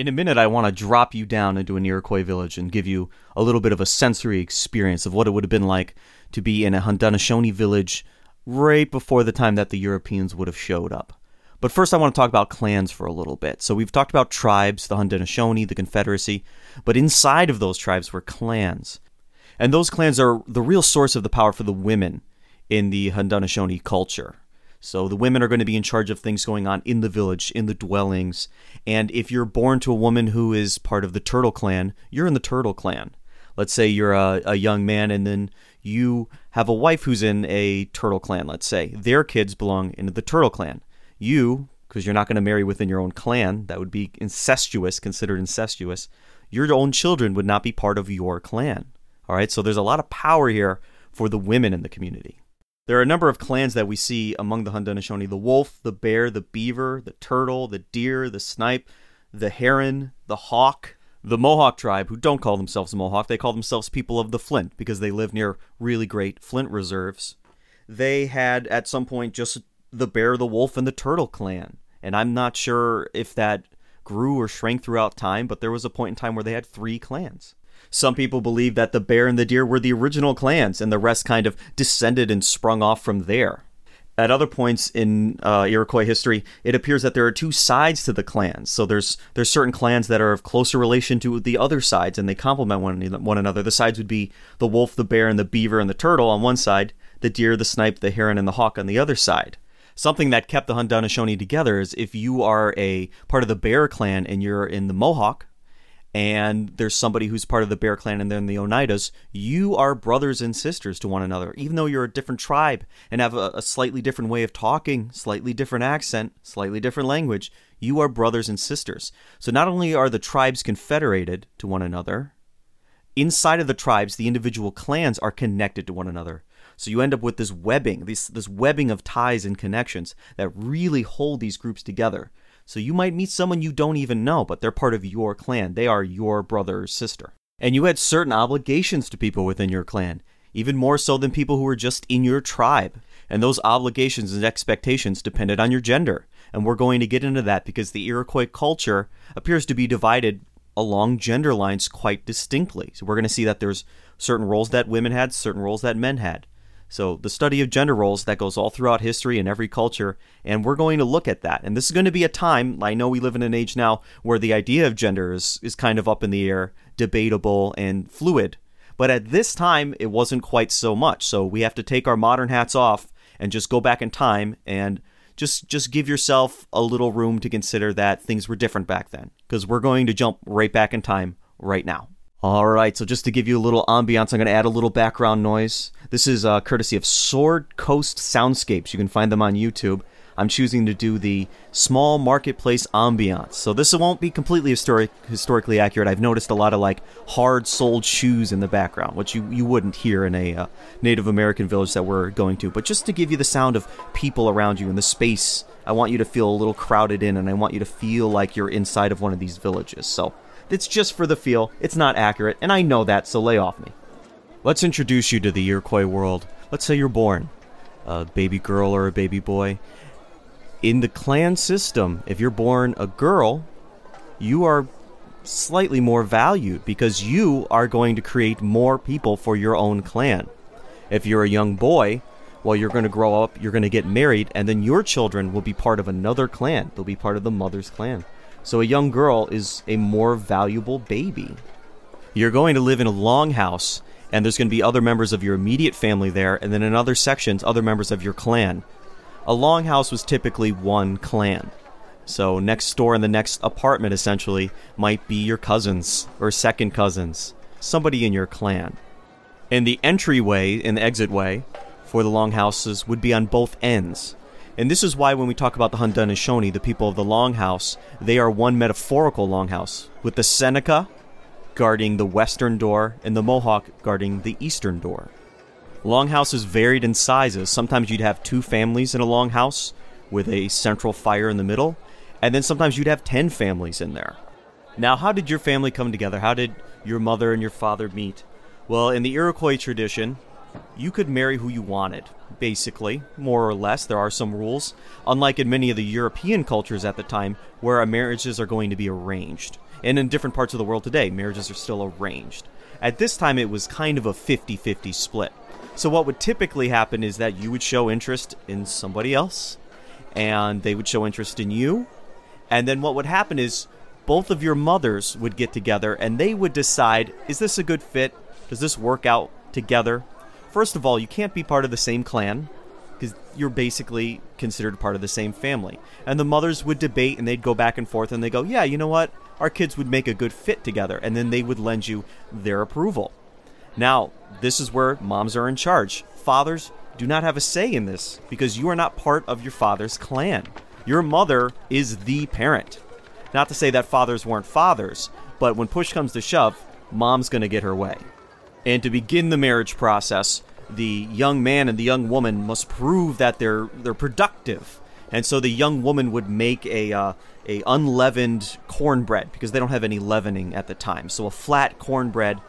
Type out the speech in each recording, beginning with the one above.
In a minute, I want to drop you down into an Iroquois village and give you a little bit of a sensory experience of what it would have been like to be in a Haudenosaunee village right before the time that the Europeans would have showed up. But first, I want to talk about clans for a little bit. So we've talked about tribes, the Haudenosaunee, the Confederacy, but inside of those tribes were clans. And those clans are the real source of the power for the women in the Haudenosaunee culture. So the women are going to be in charge of things going on in the village, in the dwellings. And if you're born to a woman who is part of the Turtle Clan, you're in the Turtle Clan. Let's say you're a, a young man and then you have a wife who's in a Turtle Clan, let's say. Their kids belong in the Turtle Clan. You, because you're not going to marry within your own clan, that would be incestuous, considered incestuous. Your own children would not be part of your clan. All right, so there's a lot of power here for the women in the community. There are a number of clans that we see among the Haudenosaunee the wolf, the bear, the beaver, the turtle, the deer, the snipe, the heron, the hawk, the Mohawk tribe, who don't call themselves Mohawk, they call themselves people of the Flint because they live near really great flint reserves. They had at some point just the bear, the wolf, and the turtle clan. And I'm not sure if that grew or shrank throughout time, but there was a point in time where they had three clans. Some people believe that the bear and the deer were the original clans, and the rest kind of descended and sprung off from there. At other points in uh, Iroquois history, it appears that there are two sides to the clans. So there's there's certain clans that are of closer relation to the other sides, and they complement one, one another. The sides would be the wolf, the bear, and the beaver and the turtle on one side, the deer, the snipe, the heron, and the hawk on the other side something that kept the Haudenosaunee together is if you are a part of the Bear clan and you're in the Mohawk, and there's somebody who's part of the Bear Clan and they're the Oneidas, you are brothers and sisters to one another. Even though you're a different tribe and have a, a, slightly different way of talking, slightly different accent, slightly different language, you are brothers and sisters. So not only are the tribes confederated to one another, inside of the tribes, the individual clans are connected to one another. So you end up with this webbing, this this webbing of ties and connections that really hold these groups together. So you might meet someone you don't even know, but they're part of your clan. They are your brother or sister. And you had certain obligations to people within your clan, even more so than people who were just in your tribe. And those obligations and expectations depended on your gender. And we're going to get into that because the Iroquois culture appears to be divided along gender lines quite distinctly. So we're going to see that there's certain roles that women had, certain roles that men had. So, the study of gender roles that goes all throughout history and every culture, and we're going to look at that. And this is going to be a time, I know we live in an age now where the idea of gender is, is kind of up in the air, debatable, and fluid. But at this time, it wasn't quite so much. So, we have to take our modern hats off and just go back in time and just just give yourself a little room to consider that things were different back then because we're going to jump right back in time right now. All right, so just to give you a little ambiance, I'm going to add a little background noise. This is uh, courtesy of Sword Coast Soundscapes. You can find them on YouTube. I'm choosing to do the small marketplace ambiance. So this won't be completely historic, historically accurate. I've noticed a lot of like hard soled shoes in the background, which you, you wouldn't hear in a uh, Native American village that we're going to. But just to give you the sound of people around you and the space, I want you to feel a little crowded in and I want you to feel like you're inside of one of these villages. So it's just for the feel. It's not accurate, and I know that, so lay off me. Let's introduce you to the Iroquois world. Let's say you're born a baby girl or a baby boy. In the clan system, if you're born a girl, you are slightly more valued because you are going to create more people for your own clan. If you're a young boy, well, you're going to grow up, you're going to get married, and then your children will be part of another clan. They'll be part of the mother's clan. So a young girl is a more valuable baby. You're going to live in a longhouse, and there's going to be other members of your immediate family there, and then in other sections, other members of your clan. A longhouse was typically one clan. So next door in the next apartment essentially might be your cousins or second cousins, somebody in your clan. And the entryway and the exit way for the longhouses would be on both ends. And this is why when we talk about the Haudenosaunee, the people of the Longhouse, they are one metaphorical Longhouse, with the Seneca guarding the western door and the Mohawk guarding the eastern door. Longhouses varied in sizes. Sometimes you'd have two families in a longhouse with a central fire in the middle, and then sometimes you'd have 10 families in there. Now, how did your family come together? How did your mother and your father meet? Well, in the Iroquois tradition, you could marry who you wanted, basically, more or less. There are some rules, unlike in many of the European cultures at the time, where marriages are going to be arranged. And in different parts of the world today, marriages are still arranged. At this time, it was kind of a 50 50 split. So, what would typically happen is that you would show interest in somebody else, and they would show interest in you. And then what would happen is both of your mothers would get together and they would decide is this a good fit? Does this work out together? First of all, you can't be part of the same clan because you're basically considered part of the same family. And the mothers would debate and they'd go back and forth and they go, yeah, you know what? Our kids would make a good fit together. And then they would lend you their approval. Now, this is where moms are in charge. Fathers do not have a say in this because you are not part of your father's clan. Your mother is the parent. Not to say that fathers weren't fathers, but when push comes to shove, mom's going to get her way. And to begin the marriage process, the young man and the young woman must prove that they're they're productive. And so the young woman would make a uh, a unleavened cornbread because they don't have any leavening at the time. So a flat cornbread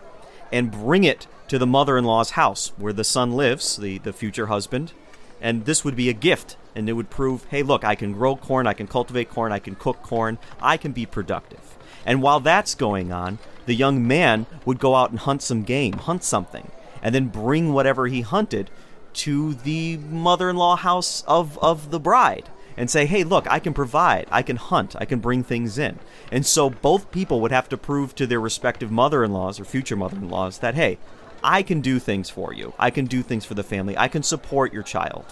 and bring it to the mother-in-law's house where the son lives, the the future husband. And this would be a gift and it would prove, hey, look, I can grow corn, I can cultivate corn, I can cook corn, I can be productive. And while that's going on, the young man would go out and hunt some game, hunt something, and then bring whatever he hunted to the mother in law house of, of the bride and say, hey, look, I can provide, I can hunt, I can bring things in. And so both people would have to prove to their respective mother in laws or future mother in laws that, hey, I can do things for you, I can do things for the family, I can support your child.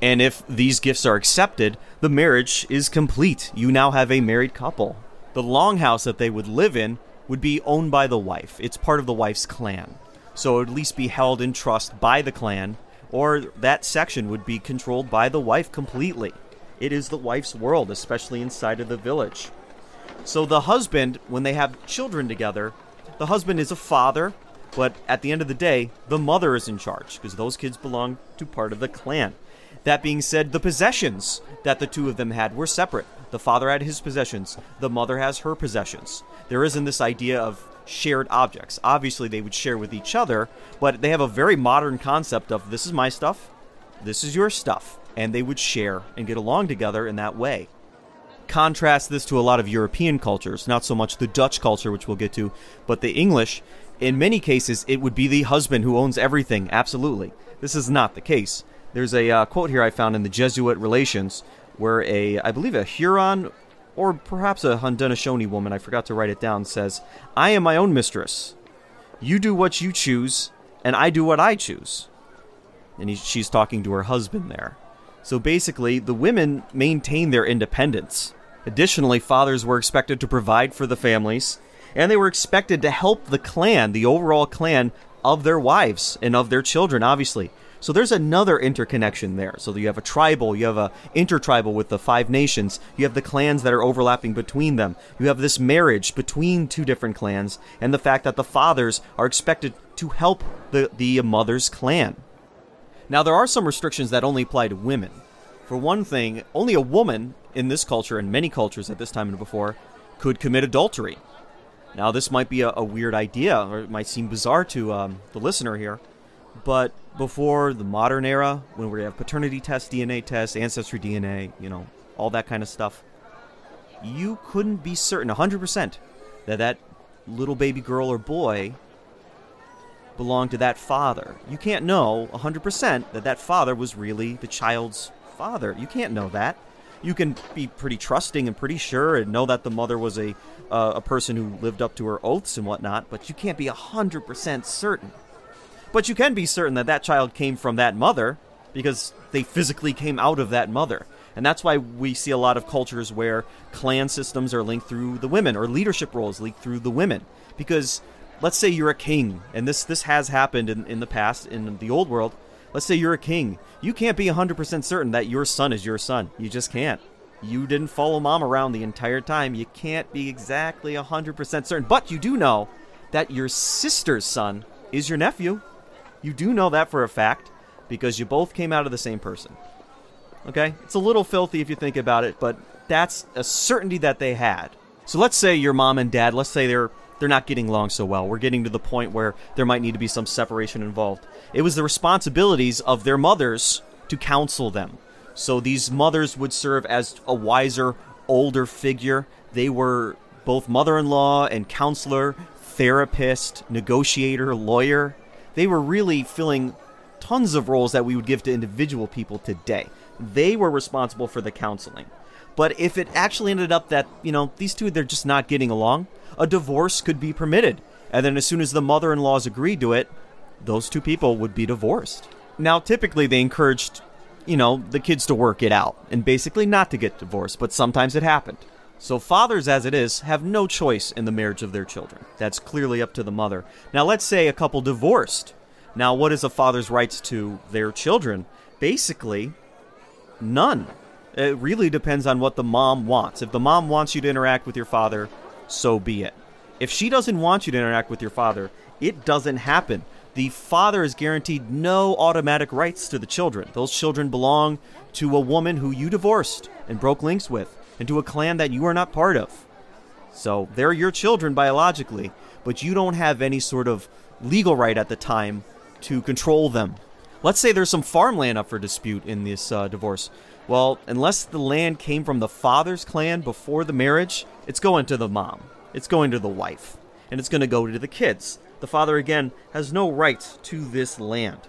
And if these gifts are accepted, the marriage is complete. You now have a married couple. The longhouse that they would live in would be owned by the wife. It's part of the wife's clan. So it would at least be held in trust by the clan, or that section would be controlled by the wife completely. It is the wife's world, especially inside of the village. So the husband, when they have children together, the husband is a father, but at the end of the day, the mother is in charge because those kids belong to part of the clan. That being said, the possessions that the two of them had were separate. The father had his possessions, the mother has her possessions. There isn't this idea of shared objects. Obviously, they would share with each other, but they have a very modern concept of this is my stuff, this is your stuff, and they would share and get along together in that way. Contrast this to a lot of European cultures, not so much the Dutch culture, which we'll get to, but the English. In many cases, it would be the husband who owns everything, absolutely. This is not the case. There's a uh, quote here I found in the Jesuit Relations where a, I believe a Huron or perhaps a Haudenosaunee woman, I forgot to write it down, says, I am my own mistress. You do what you choose, and I do what I choose. And he, she's talking to her husband there. So basically, the women maintain their independence. Additionally, fathers were expected to provide for the families, and they were expected to help the clan, the overall clan, of their wives and of their children, obviously. So there's another interconnection there. So you have a tribal, you have a intertribal with the five nations, you have the clans that are overlapping between them. You have this marriage between two different clans, and the fact that the fathers are expected to help the, the mother's clan. Now there are some restrictions that only apply to women. For one thing, only a woman in this culture and many cultures at this time and before could commit adultery. Now this might be a, a weird idea, or it might seem bizarre to um, the listener here, but before the modern era, when we have paternity tests, DNA tests, ancestry DNA, you know, all that kind of stuff, you couldn't be certain 100% that that little baby girl or boy belonged to that father. You can't know 100% that that father was really the child's father. You can't know that. You can be pretty trusting and pretty sure and know that the mother was a uh, a person who lived up to her oaths and whatnot, but you can't be 100% certain. But you can be certain that that child came from that mother because they physically came out of that mother. And that's why we see a lot of cultures where clan systems are linked through the women or leadership roles linked through the women. Because let's say you're a king, and this, this has happened in, in the past in the old world. Let's say you're a king. You can't be 100% certain that your son is your son. You just can't. You didn't follow mom around the entire time. You can't be exactly 100% certain. But you do know that your sister's son is your nephew. You do know that for a fact because you both came out of the same person. Okay? It's a little filthy if you think about it, but that's a certainty that they had. So let's say your mom and dad, let's say they're they're not getting along so well. We're getting to the point where there might need to be some separation involved. It was the responsibilities of their mothers to counsel them. So these mothers would serve as a wiser, older figure. They were both mother in law and counselor, therapist, negotiator, lawyer. They were really filling tons of roles that we would give to individual people today. They were responsible for the counseling. But if it actually ended up that, you know, these two, they're just not getting along, a divorce could be permitted. And then as soon as the mother in laws agreed to it, those two people would be divorced. Now, typically they encouraged, you know, the kids to work it out and basically not to get divorced, but sometimes it happened. So, fathers, as it is, have no choice in the marriage of their children. That's clearly up to the mother. Now, let's say a couple divorced. Now, what is a father's rights to their children? Basically, none. It really depends on what the mom wants. If the mom wants you to interact with your father, so be it. If she doesn't want you to interact with your father, it doesn't happen. The father is guaranteed no automatic rights to the children. Those children belong to a woman who you divorced and broke links with, and to a clan that you are not part of. So they're your children biologically, but you don't have any sort of legal right at the time to control them. Let's say there's some farmland up for dispute in this uh, divorce. Well, unless the land came from the father's clan before the marriage, it's going to the mom. It's going to the wife. And it's going to go to the kids. The father, again, has no rights to this land.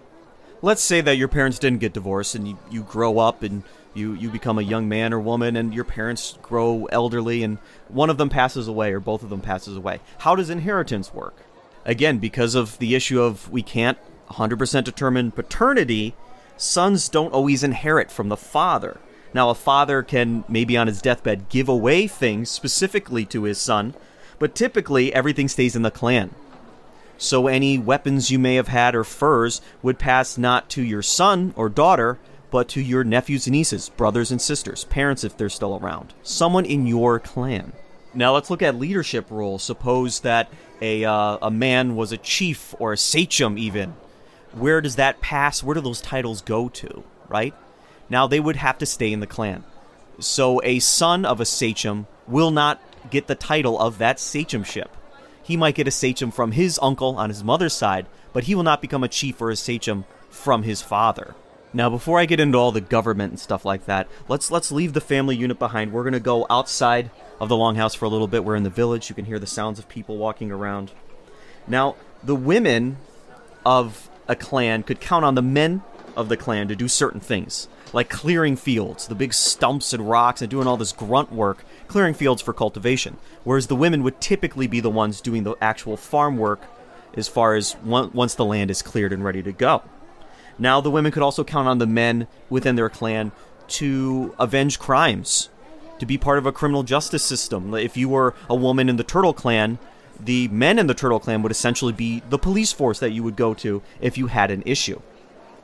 Let's say that your parents didn't get divorced and you, you grow up and you, you become a young man or woman and your parents grow elderly and one of them passes away or both of them passes away. How does inheritance work? Again, because of the issue of we can't 100% determine paternity, sons don't always inherit from the father. Now, a father can maybe on his deathbed give away things specifically to his son, but typically everything stays in the clan. So any weapons you may have had or furs would pass not to your son or daughter, but to your nephews and nieces, brothers and sisters, parents if they're still around, someone in your clan. Now let's look at leadership roles. Suppose that a uh, a man was a chief or a sachem, even. Where does that pass? Where do those titles go to? Right now, they would have to stay in the clan. So a son of a sachem will not get the title of that sachemship. He might get a sachem from his uncle on his mother's side, but he will not become a chief or a sachem from his father. Now, before I get into all the government and stuff like that, let's let's leave the family unit behind. We're gonna go outside of the longhouse for a little bit. We're in the village. You can hear the sounds of people walking around. Now, the women of a clan could count on the men of the clan to do certain things, like clearing fields, the big stumps and rocks, and doing all this grunt work, clearing fields for cultivation. Whereas the women would typically be the ones doing the actual farm work as far as once the land is cleared and ready to go. Now, the women could also count on the men within their clan to avenge crimes, to be part of a criminal justice system. If you were a woman in the Turtle Clan, the men in the Turtle Clan would essentially be the police force that you would go to if you had an issue.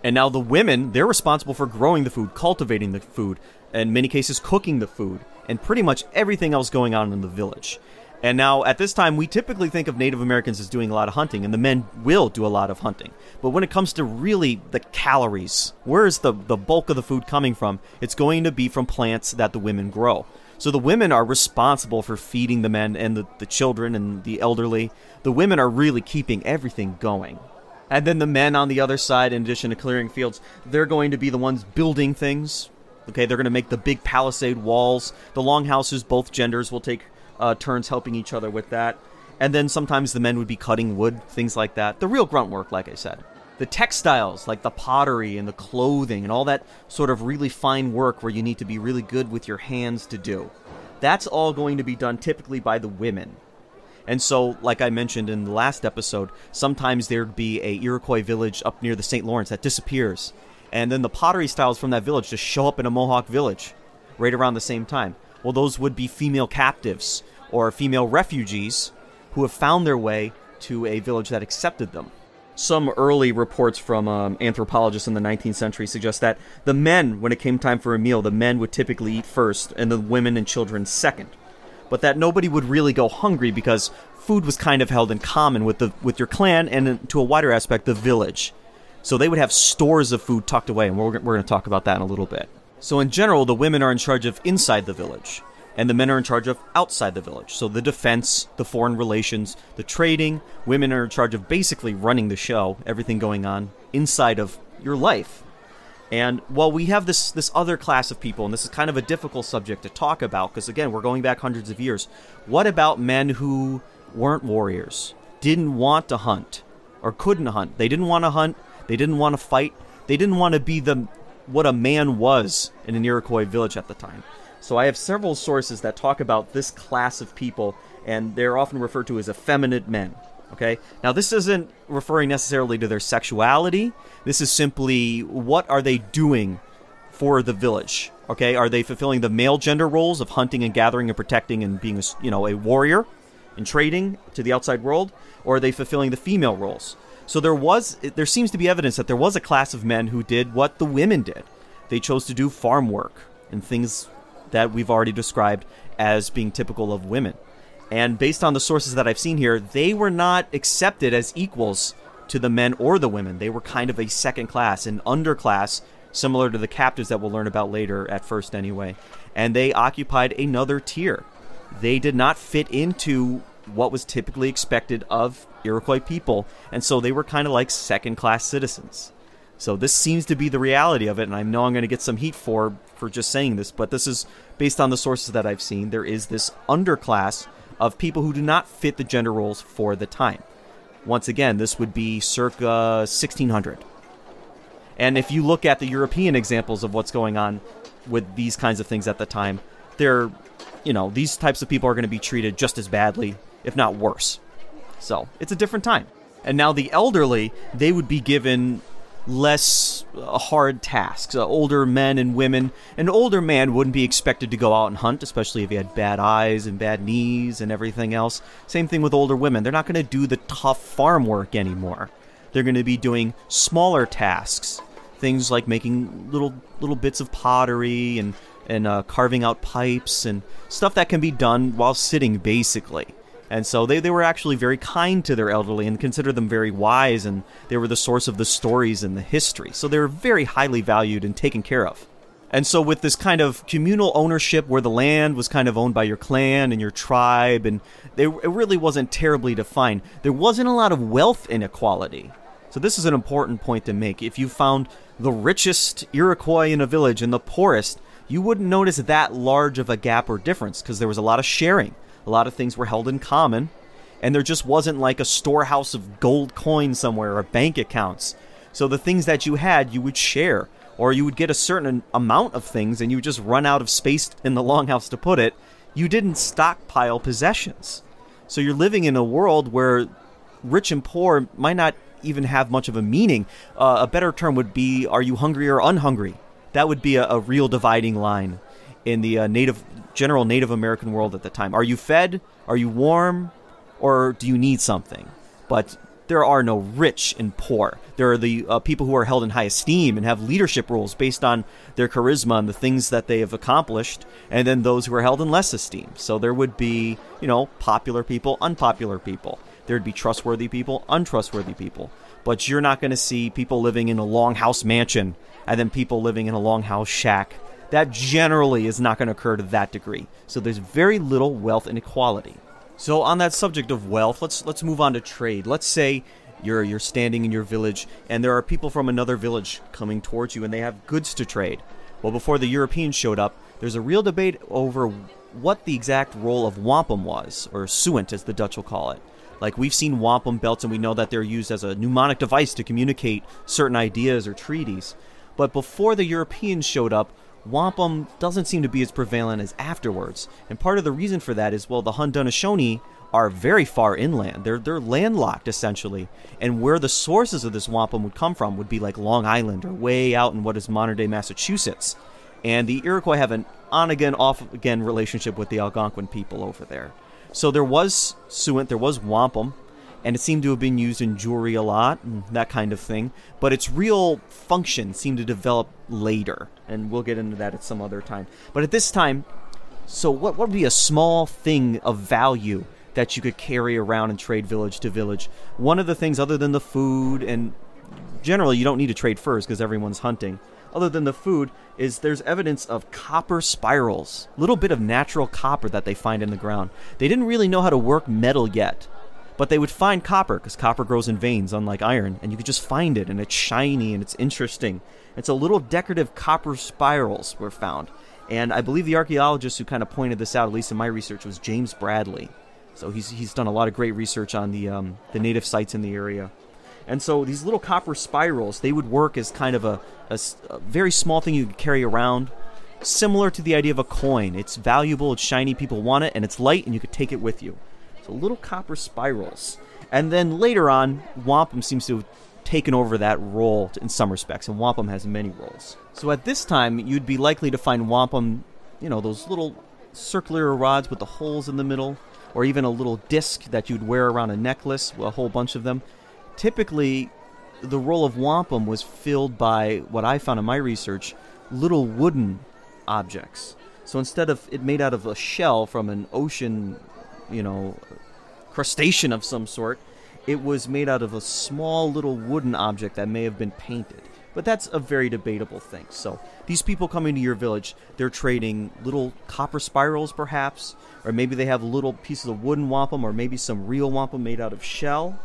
And now the women, they're responsible for growing the food, cultivating the food, in many cases cooking the food, and pretty much everything else going on in the village. And now, at this time, we typically think of Native Americans as doing a lot of hunting, and the men will do a lot of hunting. But when it comes to really the calories, where is the, the bulk of the food coming from? It's going to be from plants that the women grow. So the women are responsible for feeding the men and the, the children and the elderly. The women are really keeping everything going. And then the men on the other side, in addition to clearing fields, they're going to be the ones building things. Okay, they're going to make the big palisade walls. The longhouses, both genders will take uh, turns helping each other with that. And then sometimes the men would be cutting wood, things like that. The real grunt work, like I said. The textiles, like the pottery and the clothing and all that sort of really fine work where you need to be really good with your hands to do. That's all going to be done typically by the women. And so, like I mentioned in the last episode, sometimes there'd be a Iroquois village up near the St. Lawrence that disappears. And then the pottery styles from that village just show up in a Mohawk village right around the same time well, those would be female captives or female refugees who have found their way to a village that accepted them. Some early reports from um, anthropologists in the 19th century suggest that the men, when it came time for a meal, the men would typically eat first and the women and children second. But that nobody would really go hungry because food was kind of held in common with the with your clan and to a wider aspect the village. So they would have stores of food tucked away, and we're, we're going to talk about that in a little bit. So, in general, the women are in charge of inside the village. And the men are in charge of outside the village. So the defense, the foreign relations, the trading. Women are in charge of basically running the show, everything going on inside of your life. And while we have this this other class of people, and this is kind of a difficult subject to talk about, because again, we're going back hundreds of years. What about men who weren't warriors, didn't want to hunt, or couldn't hunt? They didn't want to hunt. They didn't want to fight. They didn't want to be the what a man was in an Iroquois village at the time. So I have several sources that talk about this class of people, and they're often referred to as effeminate men. Okay? Now, this isn't referring necessarily to their sexuality. This is simply what are they doing for the village? Okay? Are they fulfilling the male gender roles of hunting and gathering and protecting and being, a, you know, a warrior and trading to the outside world? Or are they fulfilling the female roles? So there was, there seems to be evidence that there was a class of men who did what the women did. They chose to do farm work and things that we've already described as being typical of women. And based on the sources that I've seen here, they were not accepted as equals to the men or the women. They were kind of a second class, an underclass, similar to the captives that we'll learn about later, at first anyway. And they occupied another tier. They did not fit into what was typically expected of Iroquois people, and so they were kind of like second class citizens. So this seems to be the reality of it, and I know I'm going to get some heat for for just saying this, but this is based on the sources that I've seen. There is this underclass of people who do not fit the gender roles for the time. Once again, this would be circa 1600. And if you look at the European examples of what's going on with these kinds of things at the time, they're, you know, these types of people are going to be treated just as badly, if not worse. So it's a different time. And now the elderly, they would be given less uh, hard tasks. Uh, older men and women. An older man wouldn't be expected to go out and hunt, especially if he had bad eyes and bad knees and everything else. Same thing with older women. They're not going to do the tough farm work anymore. They're going to be doing smaller tasks, things like making little little bits of pottery and and uh, carving out pipes and stuff that can be done while sitting, basically. And so they, they were actually very kind to their elderly and considered them very wise, and they were the source of the stories and the history. So they were very highly valued and taken care of. And so, with this kind of communal ownership where the land was kind of owned by your clan and your tribe, and they, it really wasn't terribly defined, there wasn't a lot of wealth inequality. So, this is an important point to make. If you found the richest Iroquois in a village and the poorest, you wouldn't notice that large of a gap or difference because there was a lot of sharing. A lot of things were held in common, and there just wasn't like a storehouse of gold coins somewhere or bank accounts. So the things that you had, you would share, or you would get a certain amount of things and you would just run out of space in the longhouse to put it. You didn't stockpile possessions. So you're living in a world where rich and poor might not even have much of a meaning. Uh, a better term would be are you hungry or unhungry? That would be a, a real dividing line in the uh, native general Native American world at the time. Are you fed? Are you warm? Or do you need something? But there are no rich and poor. There are the uh, people who are held in high esteem and have leadership roles based on their charisma and the things that they have accomplished, and then those who are held in less esteem. So there would be, you know, popular people, unpopular people. There'd be trustworthy people, untrustworthy people. But you're not going to see people living in a longhouse mansion and then people living in a longhouse shack that generally is not going to occur to that degree. So there's very little wealth inequality. So on that subject of wealth, let's let's move on to trade. Let's say you're you're standing in your village and there are people from another village coming towards you and they have goods to trade. Well, before the Europeans showed up, there's a real debate over what the exact role of wampum was, or sewant as the Dutch will call it. Like we've seen wampum belts and we know that they're used as a mnemonic device to communicate certain ideas or treaties. But before the Europeans showed up, wampum doesn't seem to be as prevalent as afterwards. And part of the reason for that is, well, the Haudenosaunee are very far inland. They're they're landlocked essentially, and where the sources of this wampum would come from would be like Long Island or way out in what is modern day Massachusetts. And the Iroquois have an on again off again relationship with the Algonquin people over there. So there was sewant, there was wampum, and it seemed to have been used in jewelry a lot and that kind of thing. But its real function seemed to develop later, and we'll get into that at some other time. But at this time, so what, what would be a small thing of value that you could carry around and trade village to village? One of the things, other than the food, and generally you don't need to trade furs because everyone's hunting. other than the food, is there's evidence of copper spirals, little bit of natural copper that they find in the ground. They didn't really know how to work metal yet, but they would find copper because copper grows in veins, unlike iron, and you could just find it, and it's shiny and it's interesting. It's a little decorative copper spirals were found, and I believe the archaeologist who kind of pointed this out, at least in my research, was James Bradley. So he's he's done a lot of great research on the um, the native sites in the area. And so these little copper spirals, they would work as kind of a, a, a, very small thing you could carry around, similar to the idea of a coin. It's valuable, it's shiny, people want it, and it's light, and you could take it with you. So little copper spirals. And then later on, wampum seems to have taken over that role in some respects, and wampum has many roles. So at this time, you'd be likely to find wampum, you know, those little circular rods with the holes in the middle, or even a little disc that you'd wear around a necklace, a whole bunch of them typically the role of wampum was filled by what I found in my research little wooden objects. So instead of it made out of a shell from an ocean, you know, crustacean of some sort, it was made out of a small little wooden object that may have been painted. But that's a very debatable thing. So these people coming to your village, they're trading little copper spirals, perhaps, or maybe they have little pieces of wooden wampum, or maybe some real wampum made out of shell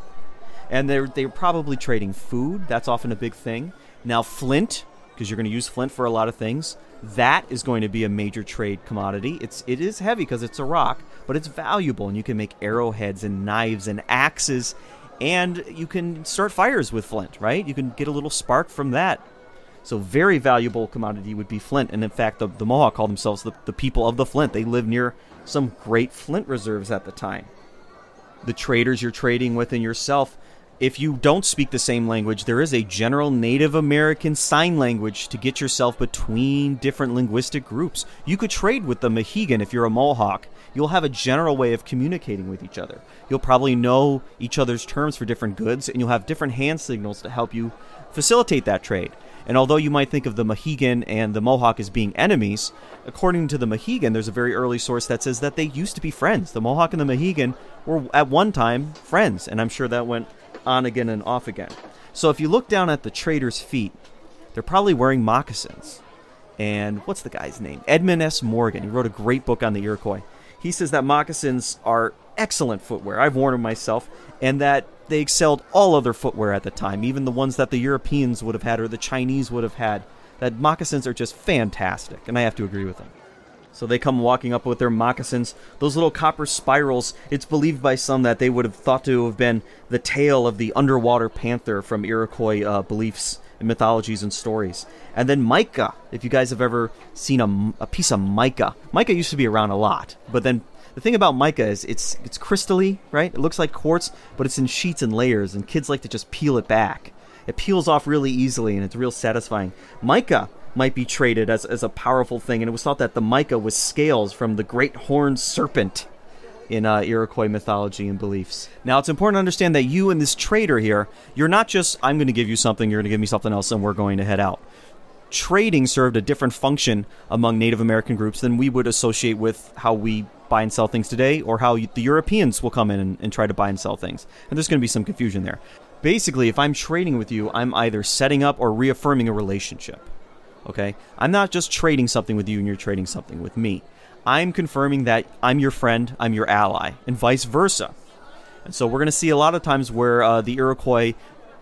and they're they're probably trading food. That's often a big thing. Now flint, because you're going to use flint for a lot of things, that is going to be a major trade commodity. It's it is heavy because it's a rock, but it's valuable, and you can make arrowheads and knives and axes, and you can start fires with flint. Right? You can get a little spark from that. So very valuable commodity would be flint, and in fact, the, the Mohawk call themselves the, the people of the flint. They live near some great flint reserves at the time. The traders you're trading with and yourself if you don't speak the same language, there is a general Native American sign language to get yourself between different linguistic groups. You could trade with the Mohegan if you're a Mohawk. You'll have a general way of communicating with each other. You'll probably know each other's terms for different goods, and you'll have different hand signals to help you facilitate that trade. And although you might think of the Mohegan and the Mohawk as being enemies, according to the Mohegan, there's a very early source that says that they used to be friends. The Mohawk and the Mohegan were at one time friends, and I'm sure that went on again and off again. So if you look down at the trader's feet, they're probably wearing moccasins. And what's the guy's name? Edmund S. Morgan. He wrote a great book on the Iroquois. He says that moccasins are excellent footwear. I've worn them myself, and that they excelled all other footwear at the time, even the ones that the Europeans would have had or the Chinese would have had. That moccasins are just fantastic, and I have to agree with him. So they come walking up with their moccasins, those little copper spirals. It's believed by some that they would have thought to have been the tail of the underwater panther from Iroquois uh, beliefs and mythologies and stories. And then mica, if you guys have ever seen a, a piece of mica. Mica used to be around a lot, but then the thing about mica is it's it's crystally, right? It looks like quartz, but it's in sheets and layers, and kids like to just peel it back. It peels off really easily, and it's real satisfying. Mica might be traded as, as a powerful thing, and it was thought that the mica was scales from the great horned serpent in uh, Iroquois mythology and beliefs. Now, it's important to understand that you and this trader here, you're not just, I'm going to give you something, you're going to give me something else, and we're going to head out. Trading served a different function among Native American groups than we would associate with how we buy and sell things today, or how the Europeans will come in and, and try to buy and sell things. And there's going to be some confusion there. Basically, if I'm trading with you, I'm either setting up or reaffirming a relationship. Okay? I'm not just trading something with you and you're trading something with me. I'm confirming that I'm your friend, I'm your ally, and vice versa. And so we're going to see a lot of times where uh, the Iroquois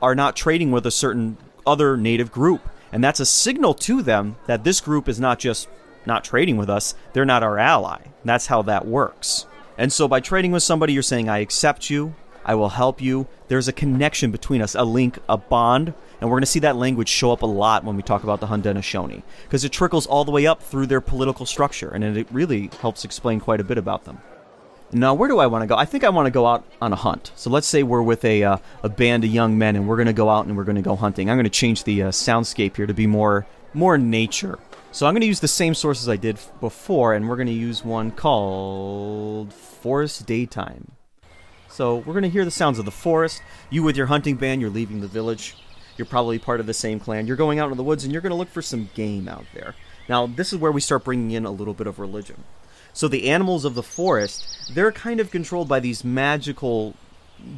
are not trading with a certain other native group. And that's a signal to them that this group is not just not trading with us, they're not our ally. That's how that works. And so by trading with somebody, you're saying, I accept you, I will help you. There's a connection between us, a link, a bond and we're going to see that language show up a lot when we talk about the Haudenosaunee, because it trickles all the way up through their political structure, and it really helps explain quite a bit about them. Now, where do I want to go? I think I want to go out on a hunt. So let's say we're with a, uh, a band of young men, and we're going to go out and we're going to go hunting. I'm going to change the uh, soundscape here to be more more nature. So I'm going to use the same sources I did before, and we're going to use one called Forest Daytime. So we're going to hear the sounds of the forest. You with your hunting band, you're leaving the village. You're probably part of the same clan. You're going out into the woods and you're going to look for some game out there. Now, this is where we start bringing in a little bit of religion. So the animals of the forest, they're kind of controlled by these magical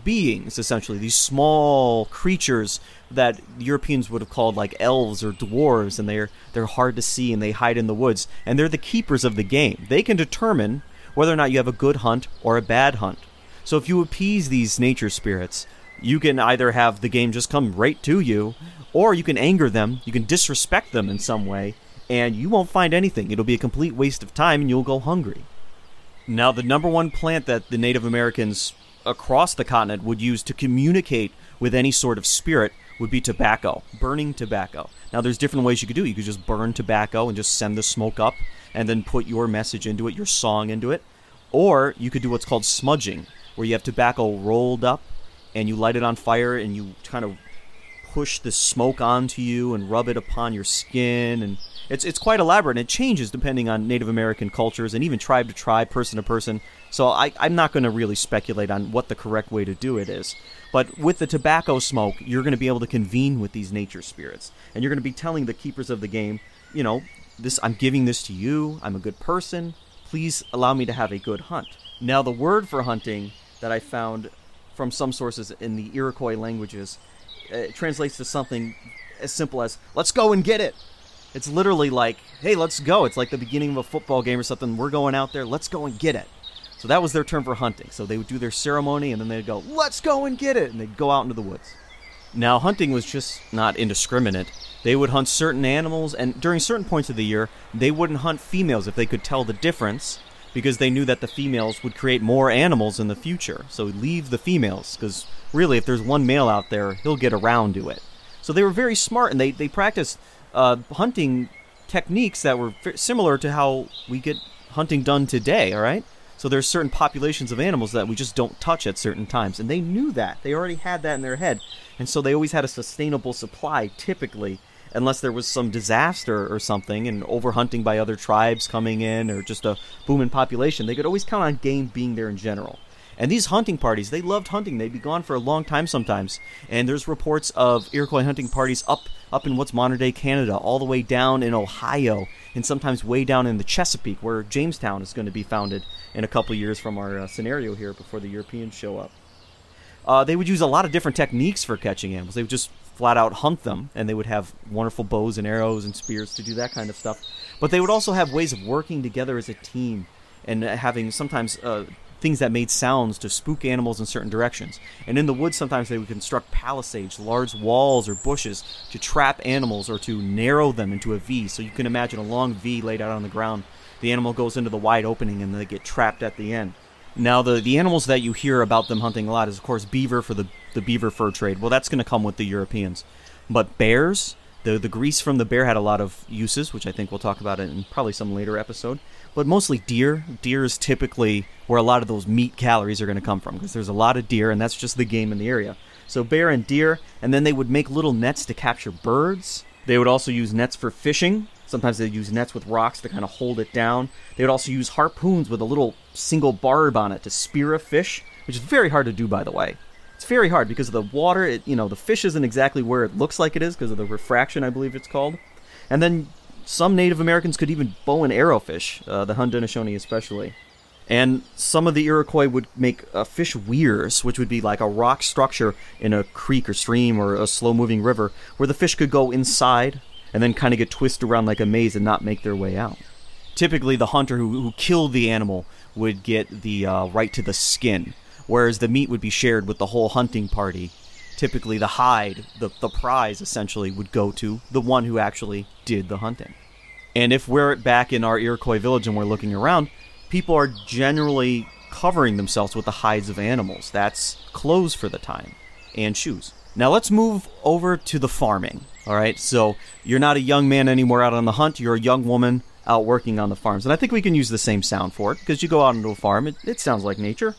beings, essentially, these small creatures that Europeans would have called like elves or dwarves, and they're they're hard to see and they hide in the woods, and they're the keepers of the game. They can determine whether or not you have a good hunt or a bad hunt. So if you appease these nature spirits, you can either have the game just come right to you, or you can anger them, you can disrespect them in some way, and you won't find anything. It'll be a complete waste of time and you'll go hungry. Now, the number one plant that the Native Americans across the continent would use to communicate with any sort of spirit would be tobacco, burning tobacco. Now, there's different ways you could do it. You could just burn tobacco and just send the smoke up and then put your message into it, your song into it. Or you could do what's called smudging, where you have tobacco rolled up and you light it on fire and you kind of push the smoke onto you and rub it upon your skin and it's it's quite elaborate and it changes depending on Native American cultures and even tribe to tribe, person to person. So I, I'm not going to really speculate on what the correct way to do it is. But with the tobacco smoke, you're going to be able to convene with these nature spirits, and you're going to be telling the keepers of the game, you know, this I'm giving this to you. I'm a good person. Please allow me to have a good hunt. Now, the word for hunting that I found from some sources in the Iroquois languages uh, it translates to something as simple as "Let's go and get it." It's literally like, "Hey, let's go." It's like the beginning of a football game or something. We're going out there. Let's go and get it. So that was their term for hunting. So they would do their ceremony and then they'd go, "Let's go and get it," and they'd go out into the woods. Now, hunting was just not indiscriminate. They would hunt certain animals, and during certain points of the year, they wouldn't hunt females if they could tell the difference, because they knew that the females would create more animals in the future. So leave the females, because really, if there's one male out there, he'll get around to it. So they were very smart, and they, they practiced uh, hunting techniques that were similar to how we get hunting done today, all right? So there's certain populations of animals that we just don't touch at certain times, and they knew that. They already had that in their head, and so they always had a sustainable supply, typically, unless there was some disaster or something, and overhunting by other tribes coming in, or just a booming population. They could always count on game being there in general. And these hunting parties, they loved hunting. They'd be gone for a long time sometimes. And there's reports of Iroquois hunting parties up up in what's modern day Canada, all the way down in Ohio, and sometimes way down in the Chesapeake, where Jamestown is going to be founded in a couple years from our uh, scenario here before the Europeans show up. Uh, they would use a lot of different techniques for catching animals. They would just flat out hunt them, and they would have wonderful bows and arrows and spears to do that kind of stuff. But they would also have ways of working together as a team and having sometimes uh, things that made sounds to spook animals in certain directions. And in the woods, sometimes they would construct palisades, large walls or bushes to trap animals or to narrow them into a V. So you can imagine a long V laid out on the ground. The animal goes into the wide opening and they get trapped at the end. Now, the, the animals that you hear about them hunting a lot is, of course, beaver for the, the beaver fur trade. Well, that's going to come with the Europeans. But bears, the, the grease from the bear had a lot of uses, which I think we'll talk about in probably some later episode but mostly deer. Deer is typically where a lot of those meat calories are going to come from because there's a lot of deer, and that's just the game in the area. So bear and deer, and then they would make little nets to capture birds. They would also use nets for fishing. Sometimes they use nets with rocks to kind of hold it down. They would also use harpoons with a little single barb on it to spear a fish, which is very hard to do, by the way. It's very hard because of the water. It, you know, the fish isn't exactly where it looks like it is because of the refraction, I believe it's called. And then some Native Americans could even bow and arrow fish, uh, the Haudenosaunee especially. And some of the Iroquois would make uh, fish weirs, which would be like a rock structure in a creek or stream or a slow moving river, where the fish could go inside and then kind of get twisted around like a maze and not make their way out. Typically, the hunter who, who killed the animal would get the uh, right to the skin, whereas the meat would be shared with the whole hunting party typically the hide, the, the prize essentially, would go to the one who actually did the hunting. And if we're back in our Iroquois village and we're looking around, people are generally covering themselves with the hides of animals. That's clothes for the time and shoes. Now let's move over to the farming. All right, so you're not a young man anymore out on the hunt, you're a young woman out working on the farms. And I think we can use the same sound for it because you go out into a farm, it, it sounds like nature.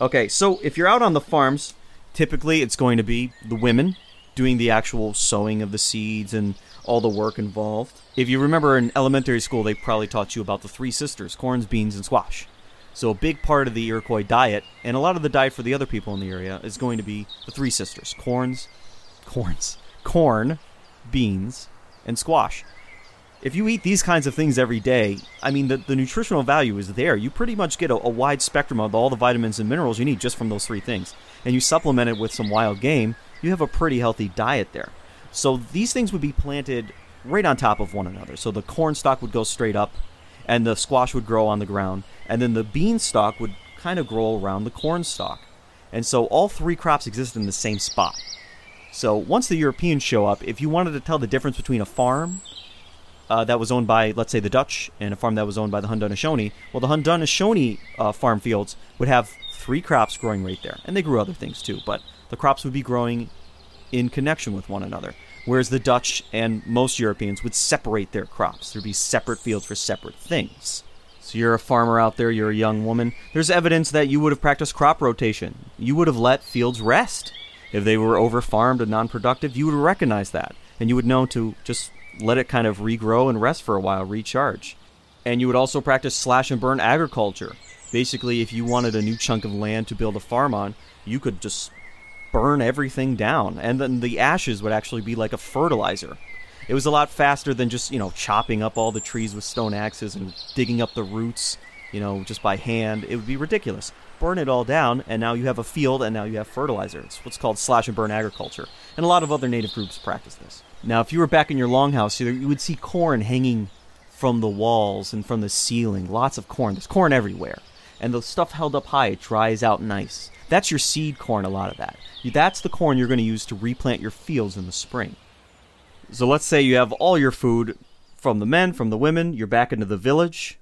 Okay, so if you're out on the farms, Typically, it's going to be the women doing the actual sowing of the seeds and all the work involved. If you remember in elementary school, they probably taught you about the three sisters corns, beans, and squash. So, a big part of the Iroquois diet, and a lot of the diet for the other people in the area, is going to be the three sisters corns, corns, corn, beans, and squash. If you eat these kinds of things every day, I mean, the, the nutritional value is there. You pretty much get a, a wide spectrum of all the vitamins and minerals you need just from those three things. And you supplement it with some wild game, you have a pretty healthy diet there. So these things would be planted right on top of one another. So the corn stalk would go straight up, and the squash would grow on the ground, and then the bean stalk would kind of grow around the corn stalk. And so all three crops exist in the same spot. So once the Europeans show up, if you wanted to tell the difference between a farm uh, that was owned by, let's say, the Dutch and a farm that was owned by the Haudenosaunee, well, the Haudenosaunee uh, farm fields would have three crops growing right there. And they grew other things too, but the crops would be growing in connection with one another. Whereas the Dutch and most Europeans would separate their crops. There'd be separate fields for separate things. So you're a farmer out there, you're a young woman. There's evidence that you would have practiced crop rotation. You would have let fields rest. If they were over farmed and non productive, you would recognize that. And you would know to just let it kind of regrow and rest for a while, recharge. And you would also practice slash and burn agriculture. Basically, if you wanted a new chunk of land to build a farm on, you could just burn everything down, and then the ashes would actually be like a fertilizer. It was a lot faster than just, you know, chopping up all the trees with stone axes and digging up the roots, you know, just by hand. It would be ridiculous. Burn it all down, and now you have a field, and now you have fertilizer. It's what's called slash and burn agriculture. And a lot of other native groups practice this. Now, if you were back in your longhouse, you would see corn hanging from the walls and from the ceiling. Lots of corn. There's corn everywhere. And the stuff held up high, it dries out nice. That's your seed corn, a lot of that. That's the corn you're going to use to replant your fields in the spring. So let's say you have all your food from the men, from the women, you're back into the village.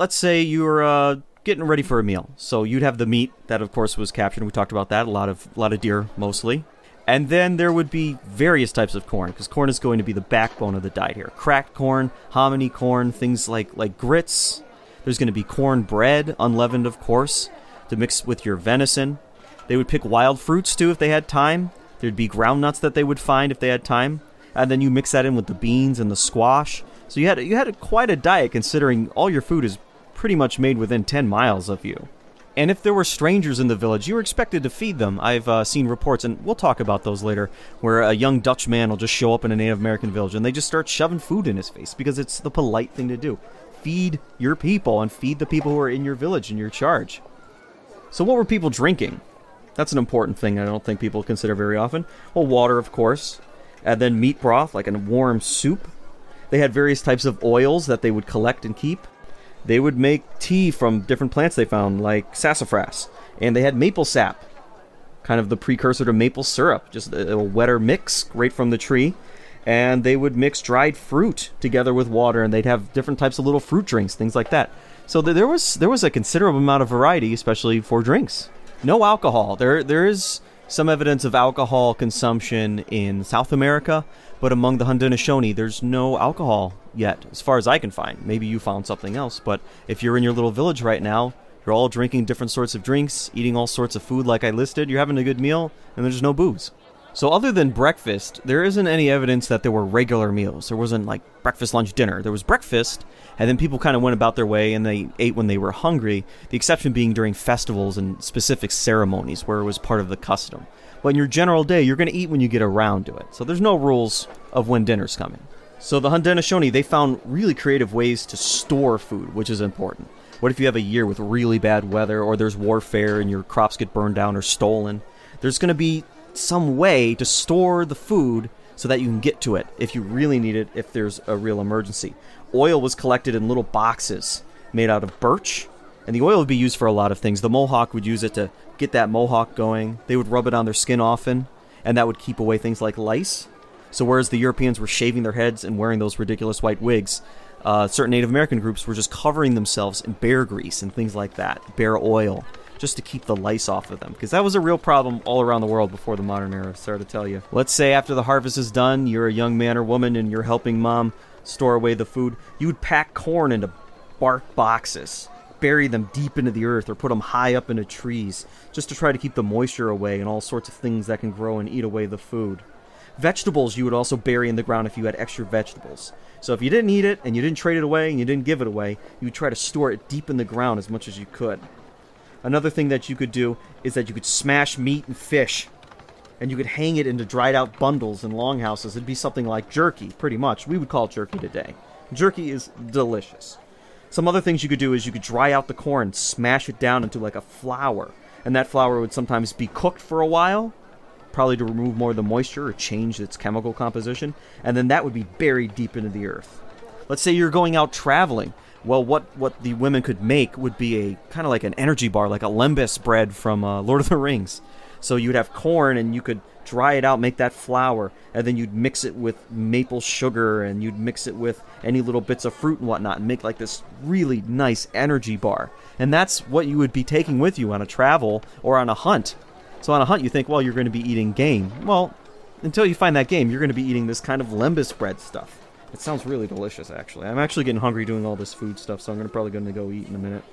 Let's say you're uh, getting ready for a meal. So you'd have the meat that, of course, was captured. We talked about that. A lot of, a lot of deer, mostly. And then there would be various types of corn, because corn is going to be the backbone of the diet here. Cracked corn, hominy corn, things like, like grits. There's going to be corn bread, unleavened, of course to mix with your venison. They would pick wild fruits too if they had time. There'd be ground nuts that they would find if they had time, and then you mix that in with the beans and the squash. So you had you had quite a diet considering all your food is pretty much made within 10 miles of you. And if there were strangers in the village, you were expected to feed them. I've uh, seen reports, and we'll talk about those later, where a young Dutch man will just show up in a Native American village and they just start shoving food in his face because it's the polite thing to do. Feed your people and feed the people who are in your village in your charge. So, what were people drinking? That's an important thing I don't think people consider very often. Well, water, of course, and then meat broth, like a warm soup. They had various types of oils that they would collect and keep. They would make tea from different plants they found, like sassafras, and they had maple sap, kind of the precursor to maple syrup, just a, wetter mix right from the tree. And they would mix dried fruit together with water, and they'd have different types of little fruit drinks, things like that. So there was there was a considerable amount of variety, especially for drinks. No alcohol. There there is some evidence of alcohol consumption in South America, but among the Haudenosaunee, there's no alcohol yet, as far as I can find. Maybe you found something else, but if you're in your little village right now, you're all drinking different sorts of drinks, eating all sorts of food like I listed, you're having a good meal, and there's no booze. So, other than breakfast, there isn't any evidence that there were regular meals. There wasn't like breakfast, lunch, dinner. There was breakfast, and then people kind of went about their way and they ate when they were hungry, the exception being during festivals and specific ceremonies where it was part of the custom. But in your general day, you're going to eat when you get around to it. So, there's no rules of when dinner's coming. So, the Haudenosaunee, they found really creative ways to store food, which is important. What if you have a year with really bad weather or there's warfare and your crops get burned down or stolen? There's going to be some way to store the food so that you can get to it if you really need it if there's a real emergency. Oil was collected in little boxes made out of birch, and the oil would be used for a lot of things. The Mohawk would use it to get that mohawk going. They would rub it on their skin often, and that would keep away things like lice. So whereas the Europeans were shaving their heads and wearing those ridiculous white wigs, uh, certain Native American groups were just covering themselves in bear grease and things like that, bear oil just to keep the lice off of them. Because that was a real problem all around the world before the modern era, sorry to tell you. Let's say after the harvest is done, you're a young man or woman and you're helping mom store away the food. You would pack corn into bark boxes, bury them deep into the earth, or put them high up into trees, just to try to keep the moisture away and all sorts of things that can grow and eat away the food. Vegetables you would also bury in the ground if you had extra vegetables. So if you didn't eat it and you didn't trade it away and you didn't give it away, you would try to store it deep in the ground as much as you could. Another thing that you could do is that you could smash meat and fish and you could hang it into dried out bundles in longhouses. It'd be something like jerky, pretty much. We would call it jerky today. Jerky is delicious. Some other things you could do is you could dry out the corn, smash it down into like a flour, and that flour would sometimes be cooked for a while, probably to remove more of the moisture or change its chemical composition, and then that would be buried deep into the earth. Let's say you're going out traveling. Well, what, what the women could make would be a kind of like an energy bar, like a lembas bread from uh, Lord of the Rings. So you'd have corn and you could dry it out, make that flour, and then you'd mix it with maple sugar and you'd mix it with any little bits of fruit and whatnot and make like this really nice energy bar. And that's what you would be taking with you on a travel or on a hunt. So on a hunt, you think, well, you're going to be eating game. Well, until you find that game, you're going to be eating this kind of lembas bread stuff. It sounds really delicious, actually. I'm actually getting hungry doing all this food stuff, so I'm gonna probably to go eat in a minute.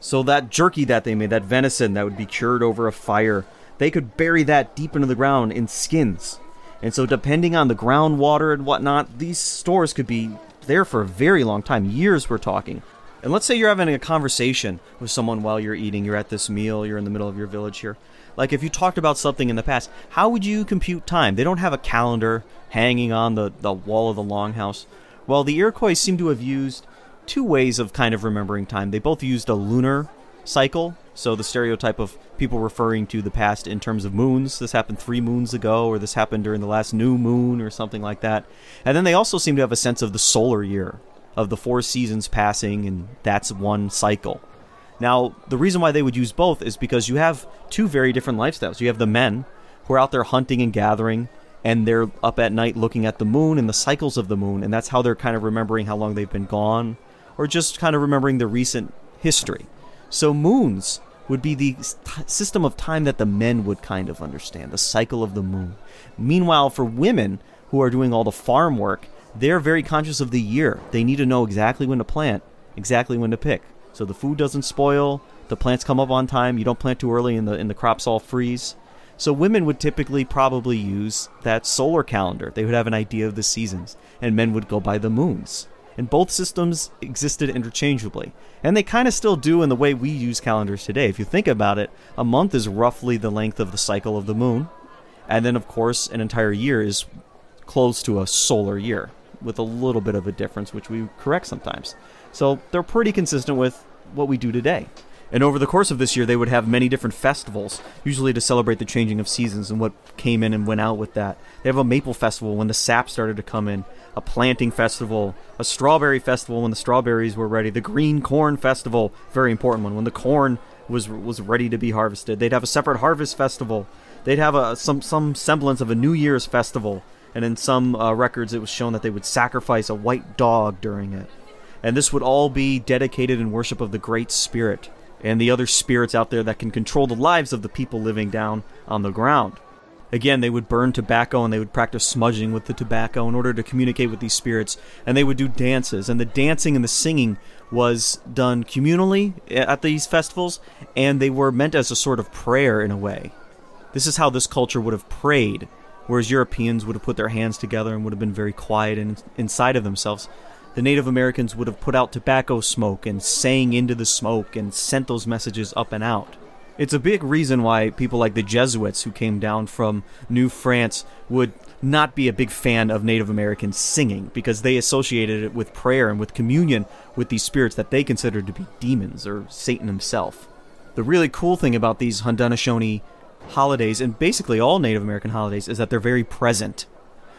So that jerky that they made, that venison that would be cured over a fire, they could bury that deep into the ground in skins. And so, depending on the groundwater and whatnot, these stores could be there for a very long time, years we're talking. And let's say you're having a conversation with someone while you're eating, you're at this meal, you're in the middle of your village here. Like if you talked about something in the past, how would you compute time? They don't have a calendar hanging on the, the wall of the longhouse. Well, the Iroquois seem to have used two ways of kind of remembering time. They both used a lunar cycle, so the stereotype of people referring to the past in terms of moons. This happened three moons ago, or this happened during the last new moon, or something like that. And then they also seem to have a sense of the solar year, of the four seasons passing, and that's one cycle. Now, the reason why they would use both is because you have two very different lifestyles. You have the men who are out there hunting and gathering, and they're up at night looking at the moon and the cycles of the moon, and that's how they're kind of remembering how long they've been gone, or just kind of remembering the recent history. So, moons would be the system of time that the men would kind of understand, the cycle of the moon. Meanwhile, for women who are doing all the farm work, they're very conscious of the year. They need to know exactly when to plant, exactly when to pick. So the food doesn't spoil, the plants come up on time, you don't plant too early and the and the crops all freeze. So women would typically probably use that solar calendar. They would have an idea of the seasons, and men would go by the moons. And both systems existed interchangeably. And they kind of still do in the way we use calendars today. If you think about it, a month is roughly the length of the cycle of the moon. And then, of course, an entire year is close to a solar year, with a little bit of a difference, which we correct sometimes. So they're pretty consistent with what we do today. And over the course of this year, they would have many different festivals, usually to celebrate the changing of seasons and what came in and went out with that. They have a maple festival when the sap started to come in, a planting festival, a strawberry festival when the strawberries were ready, the green corn festival, very important one, when the corn was was ready to be harvested. They'd have a separate harvest festival. They'd have a some some semblance of a New Year's festival, and in some uh, records it was shown that they would sacrifice a white dog during it. And this would all be dedicated in worship of the Great Spirit and the other spirits out there that can control the lives of the people living down on the ground. Again, they would burn tobacco and they would practice smudging with the tobacco in order to communicate with these spirits, and they would do dances. And the dancing and the singing was done communally at these festivals, and they were meant as a sort of prayer in a way. This is how this culture would have prayed, whereas Europeans would have put their hands together and would have been very quiet and inside of themselves the Native Americans would have put out tobacco smoke and sang into the smoke and sent those messages up and out. It's a big reason why people like the Jesuits who came down from New France would not be a big fan of Native Americans singing because they associated it with prayer and with communion with these spirits that they considered to be demons or Satan himself. The really cool thing about these Haudenosaunee holidays, and basically all Native American holidays, is that they're very present.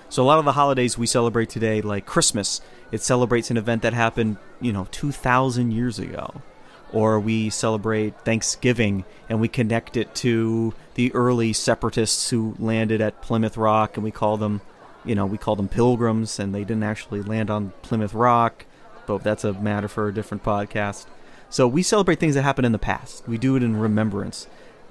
So a lot of the holidays we celebrate today, like Christmas, it celebrates an event that happened, you know, 2,000 years ago. Or we celebrate Thanksgiving and we connect it to the early separatists who landed at Plymouth Rock and we call them, you know, we call them pilgrims and they didn't actually land on Plymouth Rock, but that's a matter for a different podcast. So we celebrate things that happened in the past. We do it in remembrance.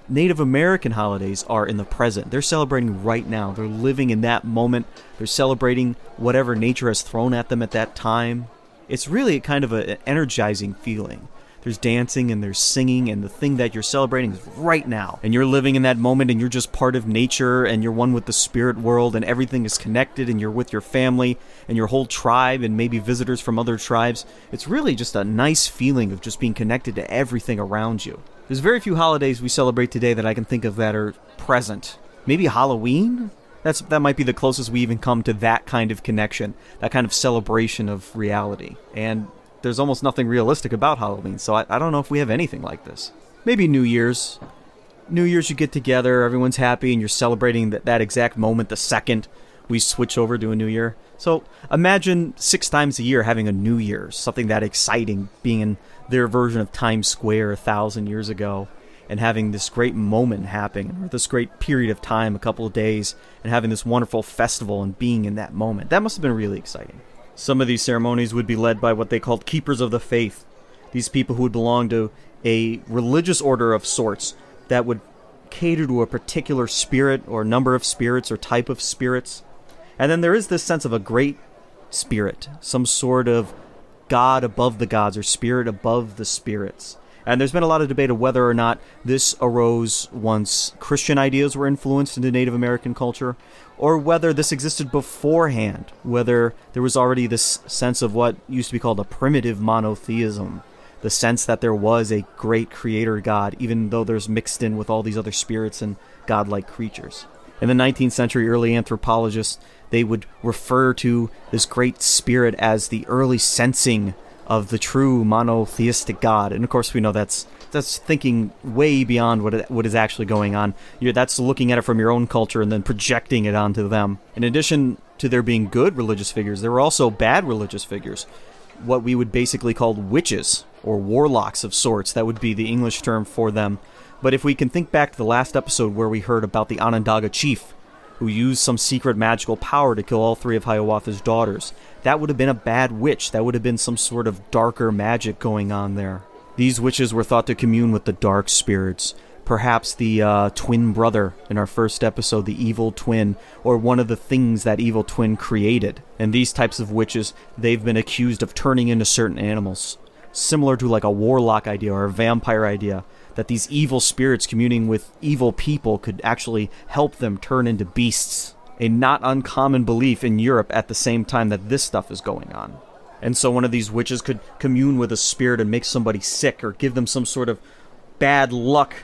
Native American holidays are in the present. They're celebrating right now. They're living in that moment. They're celebrating whatever nature has thrown at them at that time. It's really a kind of an energizing feeling. There's dancing and there's singing, and the thing that you're celebrating is right now. And you're living in that moment, and you're just part of nature, and you're one with the spirit world, and everything is connected, and you're with your family and your whole tribe, and maybe visitors from other tribes. It's really just a nice feeling of just being connected to everything around you. There's very few holidays we celebrate today that I can think of that are present. maybe Halloween. That's that might be the closest we even come to that kind of connection, that kind of celebration of reality. And there's almost nothing realistic about Halloween, so I, I don't know if we have anything like this. Maybe New Year's. New Year's, you get together, everyone's happy, and you're celebrating that, that exact moment the second we switch over to a new year. So imagine six times a year having a New Year's, something that exciting, being in their version of Times Square a thousand years ago, and having this great moment happening, or this great period of time, a couple of days, and having this wonderful festival and being in that moment. That must have been really exciting. Some of these ceremonies would be led by what they called keepers of the faith. These people who would belong to a religious order of sorts that would cater to a particular spirit or number of spirits or type of spirits. And then there is this sense of a great spirit, some sort of god above the gods or spirit above the spirits. And there's been a lot of debate of whether or not this arose once Christian ideas were influenced into Native American culture, or whether this existed beforehand, whether there was already this sense of what used to be called a primitive monotheism, the sense that there was a great creator god, even though there's mixed in with all these other spirits and godlike creatures. In the 19th century, early anthropologists they would refer to this great spirit as the early sensing of the true monotheistic God. And of course, we know that's that's thinking way beyond what it, what is actually going on. You're, that's looking at it from your own culture and then projecting it onto them. In addition to there being good religious figures, there were also bad religious figures, what we would basically call witches or warlocks of sorts. That would be the English term for them. But if we can think back to the last episode where we heard about the Onondaga chief who used some secret magical power to kill all three of Hiawatha's daughters. That would have been a bad witch. That would have been some sort of darker magic going on there. These witches were thought to commune with the dark spirits, perhaps the uh, twin brother in our first episode, the evil twin, or one of the things that evil twin created. And these types of witches, they've been accused of turning into certain animals, similar to like a warlock idea or a vampire idea that these evil spirits communing with evil people could actually help them turn into beasts. A not uncommon belief in Europe at the same time that this stuff is going on. And so one of these witches could commune with a spirit and make somebody sick or give them some sort of bad luck.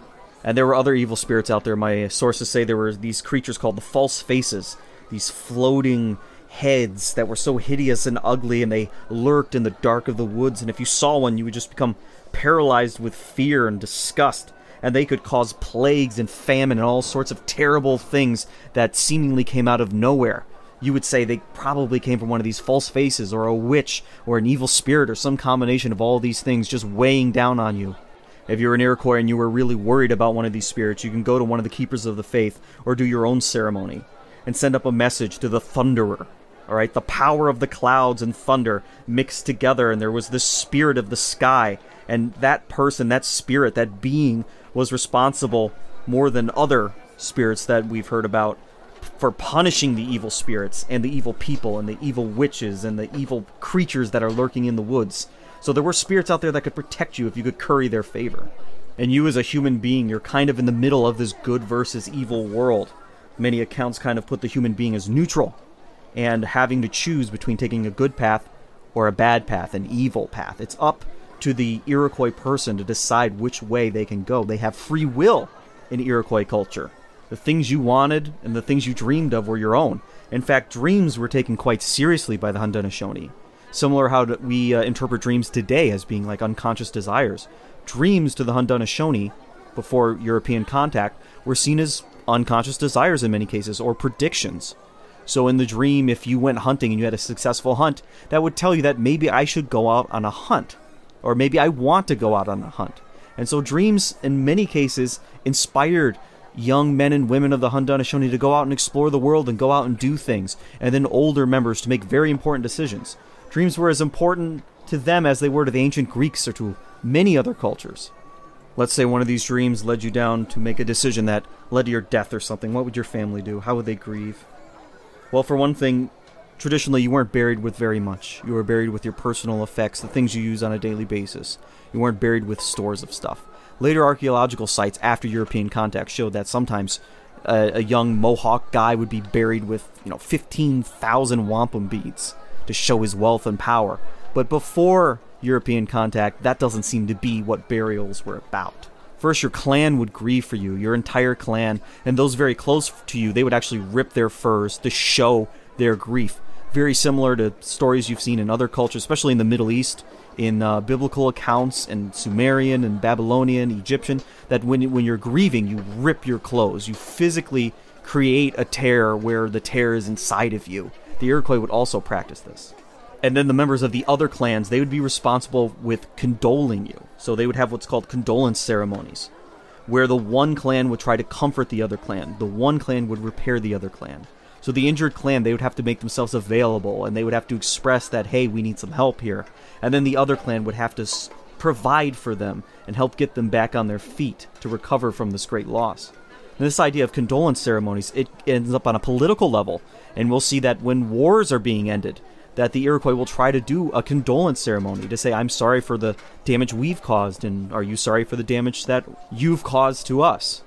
And there were other evil spirits out there. My sources say there were these creatures called the false faces, these floating heads that were so hideous and ugly, and they lurked in the dark of the woods. And if you saw one, you would just become paralyzed with fear and disgust, and they could cause plagues and famine and all sorts of terrible things that seemingly came out of nowhere. You would say they probably came from one of these false faces, or a witch, or an evil spirit, or some combination of all these things just weighing down on you. If you're an Iroquois and you were really worried about one of these spirits, you can go to one of the keepers of the faith, or do your own ceremony, and send up a message to the Thunderer, all right, the power of the clouds and thunder mixed together, and there was this spirit of the sky, and that person, that spirit, that being was responsible more than other spirits that we've heard about for punishing the evil spirits and the evil people and the evil witches and the evil creatures that are lurking in the woods. So there were spirits out there that could protect you if you could curry their favor. And you, as a human being, you're kind of in the middle of this good versus evil world. Many accounts kind of put the human being as neutral and having to choose between taking a good path or a bad path, an evil path. It's up to the Iroquois person to decide which way they can go. They have free will in Iroquois culture. The things you wanted and the things you dreamed of were your own. In fact, dreams were taken quite seriously by the Haudenosaunee. Similar how we uh, interpret dreams today as being like unconscious desires. Dreams to the Haudenosaunee, before European contact, were seen as unconscious desires in many cases, or predictions. So in the dream, if you went hunting and you had a successful hunt, that would tell you that maybe I should go out on a hunt. Or maybe I want to go out on a hunt. And so dreams, in many cases, inspired young men and women of the Haudenosaunee to go out and explore the world and go out and do things, and then older members to make very important decisions. Dreams were as important to them as they were to the ancient Greeks or to many other cultures. Let's say one of these dreams led you down to make a decision that led to your death or something. What would your family do? How would they grieve? Well, for one thing, traditionally you weren't buried with very much. You were buried with your personal effects, the things you use on a daily basis. You weren't buried with stores of stuff. Later archaeological sites after European contact showed that sometimes a, a young Mohawk guy would be buried with, you know, 15,000 wampum beads to show his wealth and power. But before European contact, that doesn't seem to be what burials were about. First, your clan would grieve for you, your entire clan, and those very close to you, they would actually rip their furs to show their grief. Very similar to stories you've seen in other cultures, especially in the Middle East, in uh, biblical accounts, and Sumerian and Babylonian, Egyptian, that when, when you're grieving, you rip your clothes. You physically create a tear where the tear is inside of you. The Iroquois would also practice this and then the members of the other clans they would be responsible with condoling you. So they would have what's called condolence ceremonies where the one clan would try to comfort the other clan. The one clan would repair the other clan. So the injured clan they would have to make themselves available and they would have to express that hey we need some help here. And then the other clan would have to s- provide for them and help get them back on their feet to recover from this great loss. And this idea of condolence ceremonies it ends up on a political level and we'll see that when wars are being ended that the Iroquois will try to do a condolence ceremony to say, I'm sorry for the damage we've caused, and are you sorry for the damage that you've caused to us?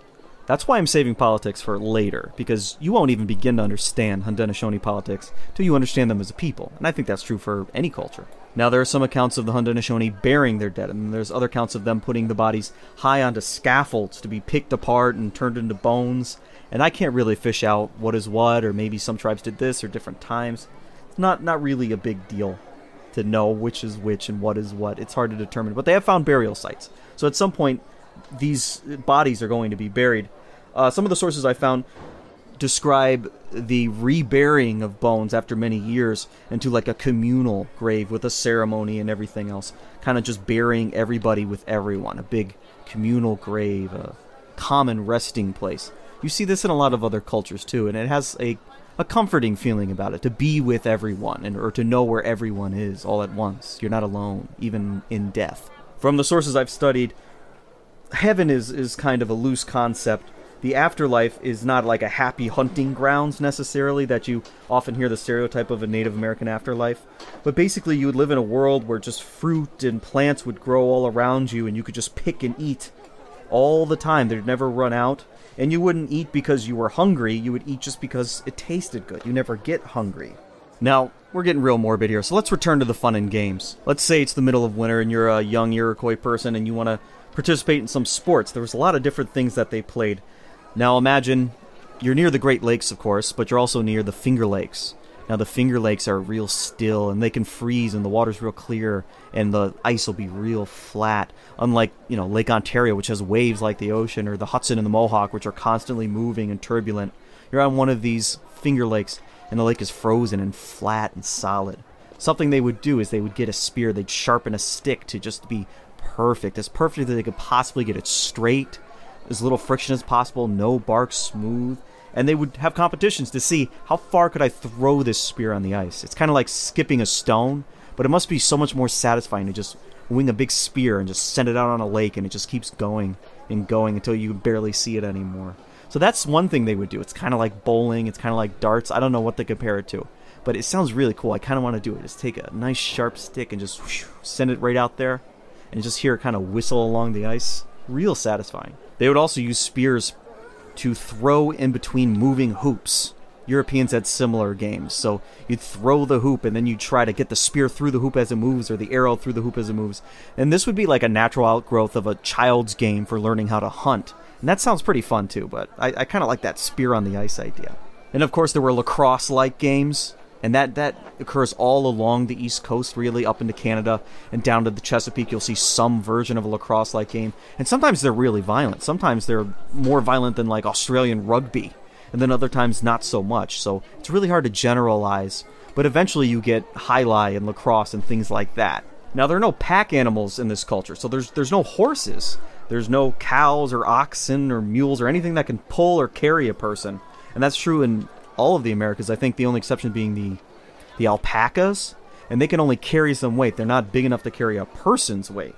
That's why I'm saving politics for later, because you won't even begin to understand Haudenosaunee politics till you understand them as a people, and I think that's true for any culture. Now, there are some accounts of the Haudenosaunee burying their dead, and there's other accounts of them putting the bodies high onto scaffolds to be picked apart and turned into bones, and I can't really fish out what is what, or maybe some tribes did this or different times not not really a big deal to know which is which and what is what. It's hard to determine, but they have found burial sites. So at some point, these bodies are going to be buried. Uh, some of the sources I found describe the reburying of bones after many years into like a communal grave with a ceremony and everything else. Kind of just burying everybody with everyone. A big communal grave, a common resting place. You see this in a lot of other cultures too, and it has a a comforting feeling about it to be with everyone and or to know where everyone is all at once. You're not alone, even in death. From the sources I've studied, heaven is is kind of a loose concept. The afterlife is not like a happy hunting grounds necessarily that you often hear the stereotype of a Native American afterlife. But basically, you would live in a world where just fruit and plants would grow all around you and you could just pick and eat all the time. They'd never run out. And you wouldn't eat because you were hungry, you would eat just because it tasted good. You never get hungry. Now, we're getting real morbid here, so let's return to the fun and games. Let's say it's the middle of winter and you're a young Iroquois person and you want to participate in some sports. There was a lot of different things that they played. Now imagine you're near the Great Lakes, of course, but you're also near the Finger Lakes. Now the Finger Lakes are real still and they can freeze and the water's real clear and the ice will be real flat. Unlike, you know, Lake Ontario which has waves like the ocean or the Hudson and the Mohawk which are constantly moving and turbulent. You're on one of these Finger Lakes and the lake is frozen and flat and solid. Something they would do is they would get a spear, they'd sharpen a stick to just be perfect, as perfect as they could possibly get it straight, as little friction as possible, no bark, smooth and they would have competitions to see how far could I throw this spear on the ice. It's kind of like skipping a stone, but it must be so much more satisfying to just wing a big spear and just send it out on a lake and it just keeps going and going until you barely see it anymore. So that's one thing they would do. It's kind of like bowling, it's kind of like darts. I don't know what they compare it to, but it sounds really cool. I kind of want to do it. Just take a nice sharp stick and just whoosh, send it right out there and just hear it kind of whistle along the ice. Real satisfying. They would also use spears to throw in between moving hoops. Europeans had similar games. So you'd throw the hoop and then you'd try to get the spear through the hoop as it moves or the arrow through the hoop as it moves. And this would be like a natural outgrowth of a child's game for learning how to hunt. And that sounds pretty fun too, but I, I kind of like that spear on the ice idea. And of course, there were lacrosse like games and that that occurs all along the east coast really up into canada and down to the chesapeake. You'll see some version of a lacrosse like game. And sometimes they're really violent. Sometimes they're more violent than like australian rugby. And then other times not so much. So it's really hard to generalize. But eventually you get jai alai and lacrosse and things like that. Now there are no pack animals in this culture. So there's there's no horses. There's no cows or oxen or mules or anything that can pull or carry a person. And that's true in all of the Americas. I think the only exception being the the alpacas, and they can only carry some weight. They're not big enough to carry a person's weight.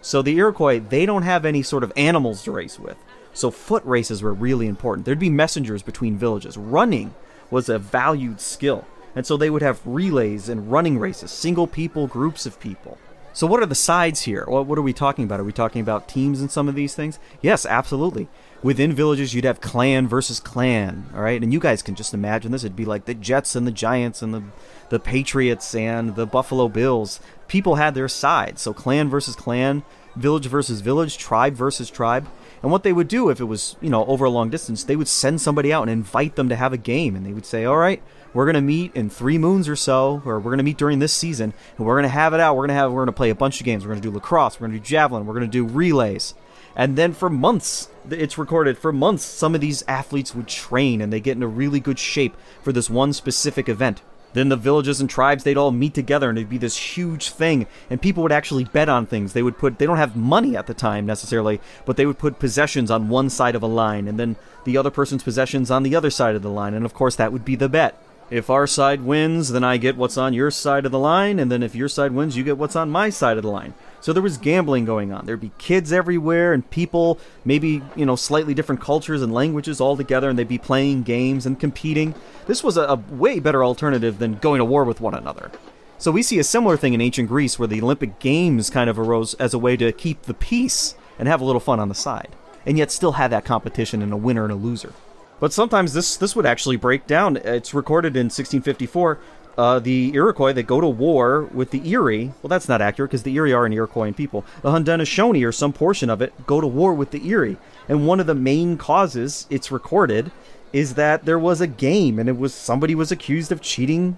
So the Iroquois, they don't have any sort of animals to race with. So foot races were really important. There'd be messengers between villages. Running was a valued skill. And so they would have relays and running races, single people, groups of people. So what are the sides here? What, are we talking about? Are we talking about teams in some of these things? Yes, absolutely within villages you'd have clan versus clan all right and you guys can just imagine this it'd be like the jets and the giants and the the patriots and the buffalo bills people had their sides so clan versus clan village versus village, tribe versus tribe. And what they would do if it was, you know, over a long distance, they would send somebody out and invite them to have a game. And they would say, all right, we're going to meet in three moons or so, or we're going to meet during this season, and we're going to have it out. We're going to have, we're going to play a bunch of games. We're going to do lacrosse. We're going to do javelin. We're going to do relays. And then for months, it's recorded, for months, some of these athletes would train and they get into really good shape for this one specific event. Then the villages and tribes, they'd all meet together and it'd be this huge thing. And people would actually bet on things. They would put, they don't have money at the time necessarily, but they would put possessions on one side of a line and then the other person's possessions on the other side of the line. And of course, that would be the bet. If our side wins, then I get what's on your side of the line. And then if your side wins, you get what's on my side of the line. So there was gambling going on. There'd be kids everywhere and people, maybe, you know, slightly different cultures and languages all together, and they'd be playing games and competing. This was a, a, way better alternative than going to war with one another. So we see a similar thing in ancient Greece where the Olympic Games kind of arose as a way to keep the peace and have a little fun on the side, and yet still have that competition and a winner and a loser. But sometimes this this would actually break down. It's recorded in 1654 uh, the Iroquois that go to war with the Erie. Well, that's not accurate because the Erie are an Iroquoian people. The Haudenosaunee, or some portion of it, go to war with the Erie. And one of the main causes it's recorded is that there was a game and it was somebody was accused of cheating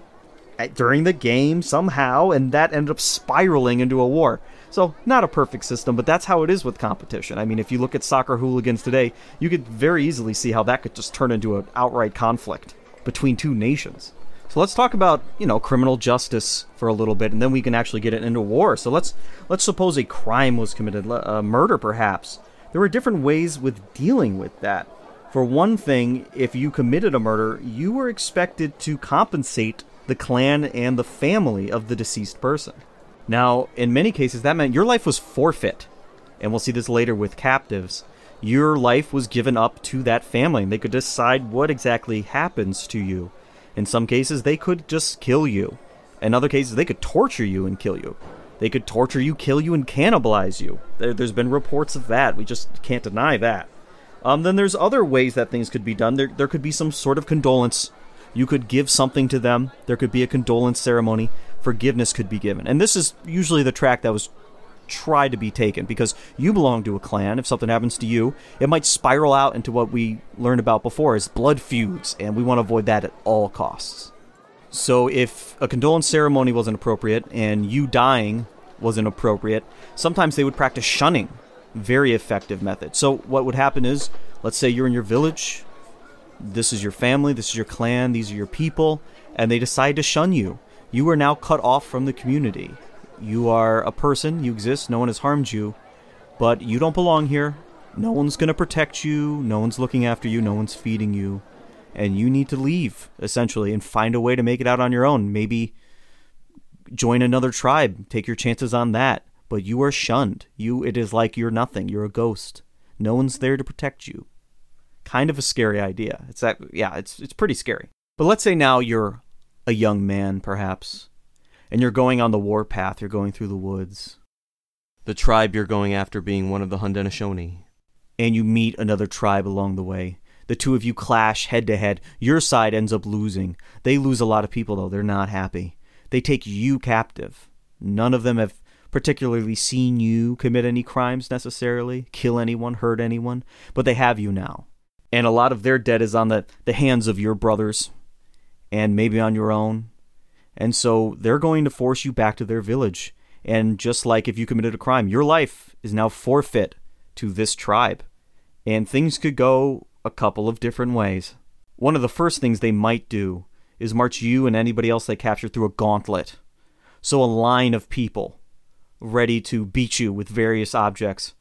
at, during the game somehow, and that ended up spiraling into a war. So, not a perfect system, but that's how it is with competition. I mean, if you look at soccer hooligans today, you could very easily see how that could just turn into an outright conflict between two nations. So let's talk about you know criminal justice for a little bit, and then we can actually get it into war. So let's let's suppose a crime was committed, a murder perhaps. There were different ways with dealing with that. For one thing, if you committed a murder, you were expected to compensate the clan and the family of the deceased person. Now, in many cases, that meant your life was forfeit. And we'll see this later with captives. Your life was given up to that family, and they could decide what exactly happens to you. In some cases, they could just kill you. In other cases, they could torture you and kill you. They could torture you, kill you, and cannibalize you. There, has been reports of that. We just can't deny that. Um, then there's other ways that things could be done. There, there could be some sort of condolence. You could give something to them. There could be a condolence ceremony. Forgiveness could be given. And this is usually the track that was try to be taken because you belong to a clan. If something happens to you, it might spiral out into what we learned about before as blood feuds, and we want to avoid that at all costs. So if a condolence ceremony wasn't appropriate and you dying wasn't appropriate, sometimes they would practice shunning. Very effective method. So what would happen is, let's say you're in your village, this is your family, this is your clan, these are your people, and they decide to shun you. You are now cut off from the community. You are a person, you exist, no one has harmed you, but you don't belong here. No one's going to protect you, no one's looking after you, no one's feeding you, and you need to leave, essentially, and find a way to make it out on your own. Maybe join another tribe, take your chances on that, but you are shunned. You it is like you're nothing, you're a ghost. No one's there to protect you. Kind of a scary idea. It's that yeah, it's it's pretty scary. But let's say now you're a young man perhaps and you're going on the warpath, you're going through the woods. The tribe you're going after being one of the Haudenosaunee. And you meet another tribe along the way. The two of you clash head to head. Your side ends up losing. They lose a lot of people, though. They're not happy. They take you captive. None of them have particularly seen you commit any crimes necessarily, kill anyone, hurt anyone, but they have you now. And a lot of their debt is on the, the hands of your brothers, and maybe on your own, and so they're going to force you back to their village. And just like if you committed a crime, your life is now forfeit to this tribe. And things could go a couple of different ways. One of the first things they might do is march you and anybody else they capture through a gauntlet. So a line of people ready to beat you with various objects.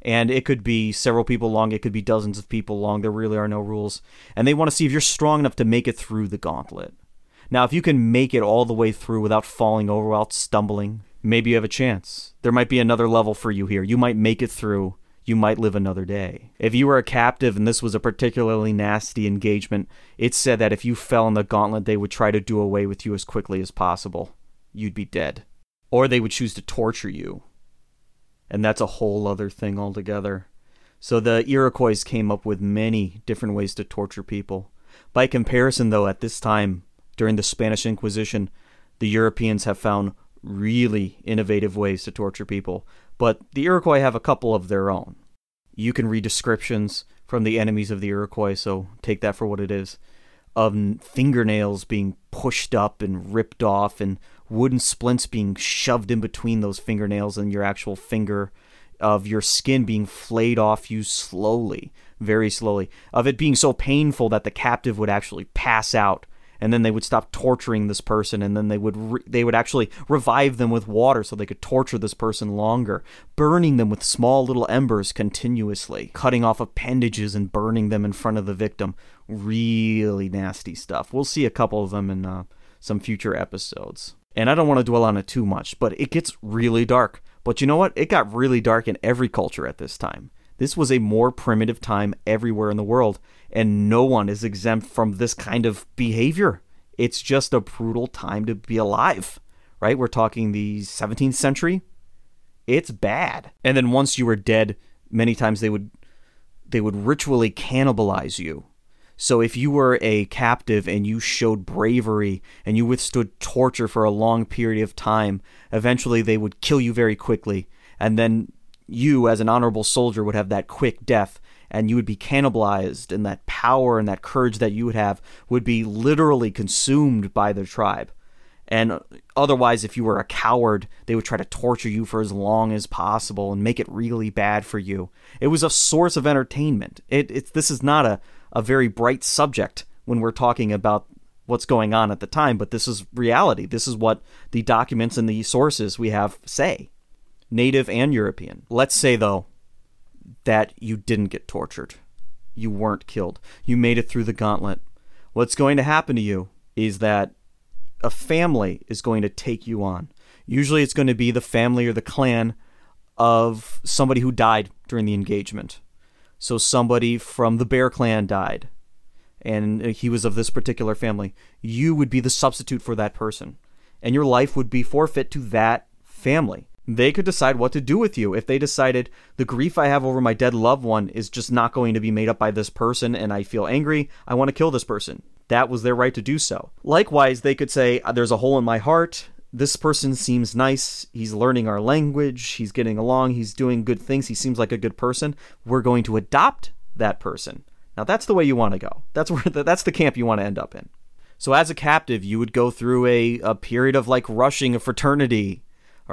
And it could be several people long, it could be dozens of people long. There really are no rules. And they want to see if you're strong enough to make it through the gauntlet. Now, if you can make it all the way through without falling over, without stumbling, maybe you have a chance. There might be another level for you here. You might make it through. You might live another day. If you were a captive and this was a particularly nasty engagement, it's said that if you fell in the gauntlet, they would try to do away with you as quickly as possible. You'd be dead. Or they would choose to torture you. And that's a whole other thing altogether. So the Iroquois came up with many different ways to torture people. By comparison, though, at this time, during the Spanish Inquisition, the Europeans have found really innovative ways to torture people. but the Iroquois have a couple of their own. You can read descriptions from the enemies of the Iroquois, so take that for what it is, of fingernails being pushed up and ripped off, and wooden splints being shoved in between those fingernails and your actual finger, of your skin being flayed off you slowly, very slowly, of it being so painful that the captive would actually pass out and then they would stop torturing this person and then they would re- they would actually revive them with water so they could torture this person longer burning them with small little embers continuously cutting off appendages and burning them in front of the victim. Really nasty stuff. We'll see a couple of them in uh, some future episodes. And i don't want to dwell on it too much but it gets really dark. But you know what? It got really dark in every culture at this time. This was a more primitive time everywhere in the world, and no one is exempt from this kind of behavior. It's just a brutal time to be alive, right? We're talking the 17th century. It's bad. And then once you were dead, many times they would they would ritually cannibalize you. So if you were a captive and you showed bravery and you withstood torture for a long period of time, eventually they would kill you very quickly and then you, as an honorable soldier, would have that quick death and you would be cannibalized, and that power and that courage that you would have would be literally consumed by the tribe. And otherwise, if you were a coward, they would try to torture you for as long as possible and make it really bad for you. It was a source of entertainment. It, it's this is not a, a very bright subject when we're talking about what's going on at the time, but this is reality. This is what the documents and the sources we have say native and European. Let's say, though, that you didn't get tortured. You weren't killed. You made it through the gauntlet. What's going to happen to you is that a family is going to take you on. Usually it's going to be the family or the clan of somebody who died during the engagement. So somebody from the Bear clan died and he was of this particular family. You would be the substitute for that person and your life would be forfeit to that family they could decide what to do with you. If they decided the grief I have over my dead loved one is just not going to be made up by this person and I feel angry, I want to kill this person. That was their right to do so. Likewise, they could say, uh, There's a hole in my heart. This person seems nice. He's learning our language. He's getting along. He's doing good things. He seems like a good person. We're going to adopt that person. Now, that's the way you want to go. That's where the, that's the camp you want to end up in. So, as a captive, you would go through a, a period of like rushing a fraternity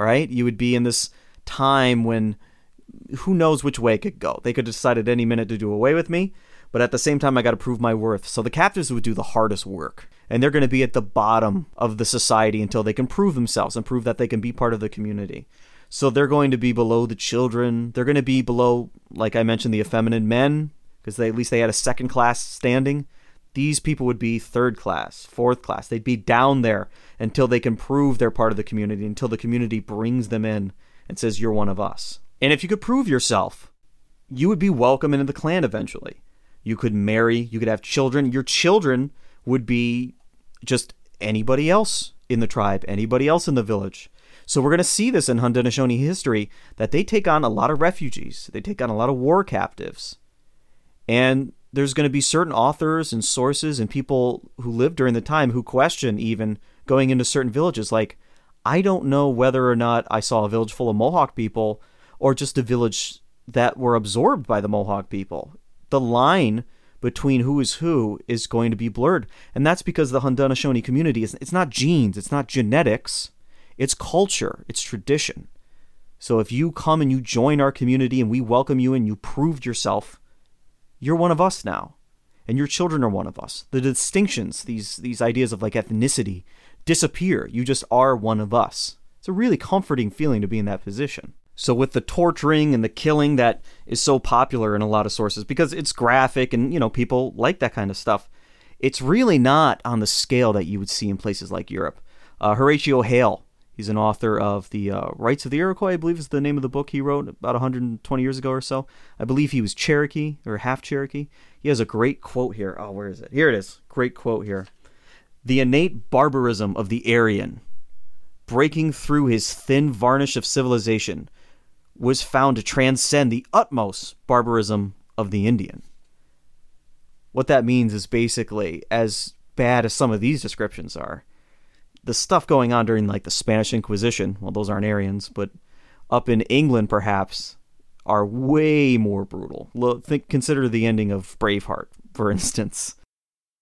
all right, you would be in this time when who knows which way it could go. They could decide at any minute to do away with me, but at the same time, I got to prove my worth. So the captives would do the hardest work, and they're going to be at the bottom of the society until they can prove themselves and prove that they can be part of the community. So they're going to be below the children. They're going to be below, like I mentioned, the effeminate men, because they at least they had a second class standing these people would be third class, fourth class. They'd be down there until they can prove they're part of the community, until the community brings them in and says, You're one of us. And if you could prove yourself, you would be welcome into the clan eventually. You could marry, you could have children. Your children would be just anybody else in the tribe, anybody else in the village. So we're going to see this in Haudenosaunee history that they take on a lot of refugees, they take on a lot of war captives. And there's going to be certain authors and sources and people who lived during the time who question even going into certain villages like I don't know whether or not I saw a village full of Mohawk people or just a village that were absorbed by the Mohawk people. The line between who is who is going to be blurred. And that's because the Haudenosaunee community is it's not genes, it's not genetics, it's culture, it's tradition. So if you come and you join our community and we welcome you and you proved yourself, you're one of us now and your children are one of us the distinctions these these ideas of like ethnicity disappear you just are one of us it's a really comforting feeling to be in that position so with the torturing and the killing that is so popular in a lot of sources because it's graphic and you know people like that kind of stuff it's really not on the scale that you would see in places like europe uh, horatio hale He's an author of the uh, Rites of the Iroquois, I believe is the name of the book he wrote about 120 years ago or so. I believe he was Cherokee or half Cherokee. He has a great quote here. Oh, where is it? Here it is. Great quote here. The innate barbarism of the Aryan, breaking through his thin varnish of civilization, was found to transcend the utmost barbarism of the Indian. What that means is basically, as bad as some of these descriptions are, the stuff going on during like the Spanish Inquisition, well, those aren't Aryans, but up in England, perhaps, are way more brutal. Look, Think, consider the ending of Braveheart, for instance.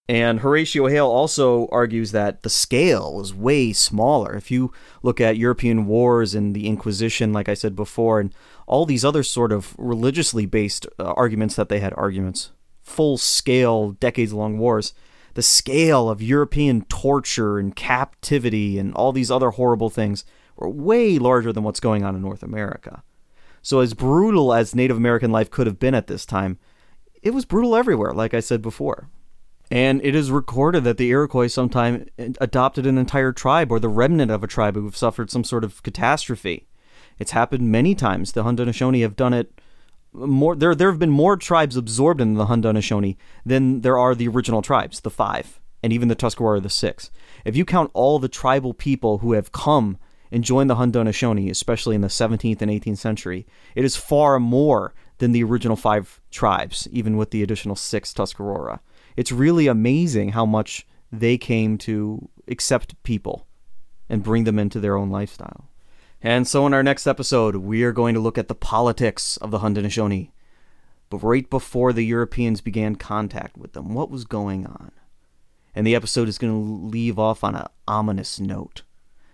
And Horatio Hale also argues that the scale was way smaller. If you look at European wars and the Inquisition, like I said before, and all these other sort of religiously based uh, arguments that they had arguments, full scale, decades long wars, the scale of European torture and captivity and all these other horrible things were way larger than what's going on in North America. So, as brutal as Native American life could have been at this time, it was brutal everywhere, like I said before. And it is recorded that the Iroquois sometime adopted an entire tribe or the remnant of a tribe who have suffered some sort of catastrophe. It's happened many times. The Haudenosaunee have done it more. There, there have been more tribes absorbed in the Haudenosaunee than there are the original tribes, the five, and even the Tuscarora, the six. If you count all the tribal people who have come and joined the Haudenosaunee, especially in the 17th and 18th century, it is far more than the original five tribes, even with the additional six Tuscarora it's really amazing how much they came to accept people and bring them into their own lifestyle. And so, in our next episode, we are going to look at the politics of the Haudenosaunee. But right before the Europeans began contact with them, what was going on? And the episode is going to leave off on an ominous note.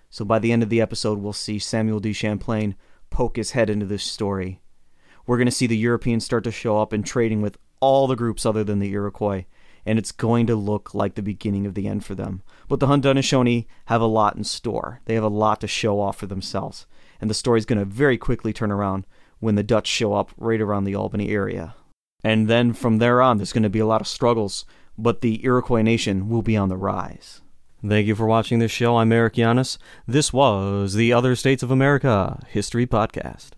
So, by the end of the episode, we'll see Samuel de Champlain poke his head into this story. We're going to see the Europeans start to show up and trading with all the groups other than the Iroquois and it's going to look like the beginning of the end for them. But the Haudenosaunee have a lot in store. They have a lot to show off for themselves, and the story's going to very quickly turn around when the Dutch show up right around the Albany area. And then from there on, there's going to be a lot of struggles, but the Iroquois nation will be on the rise. Thank you for watching this show. I'm Eric Yanis. This was the Other States of America History Podcast.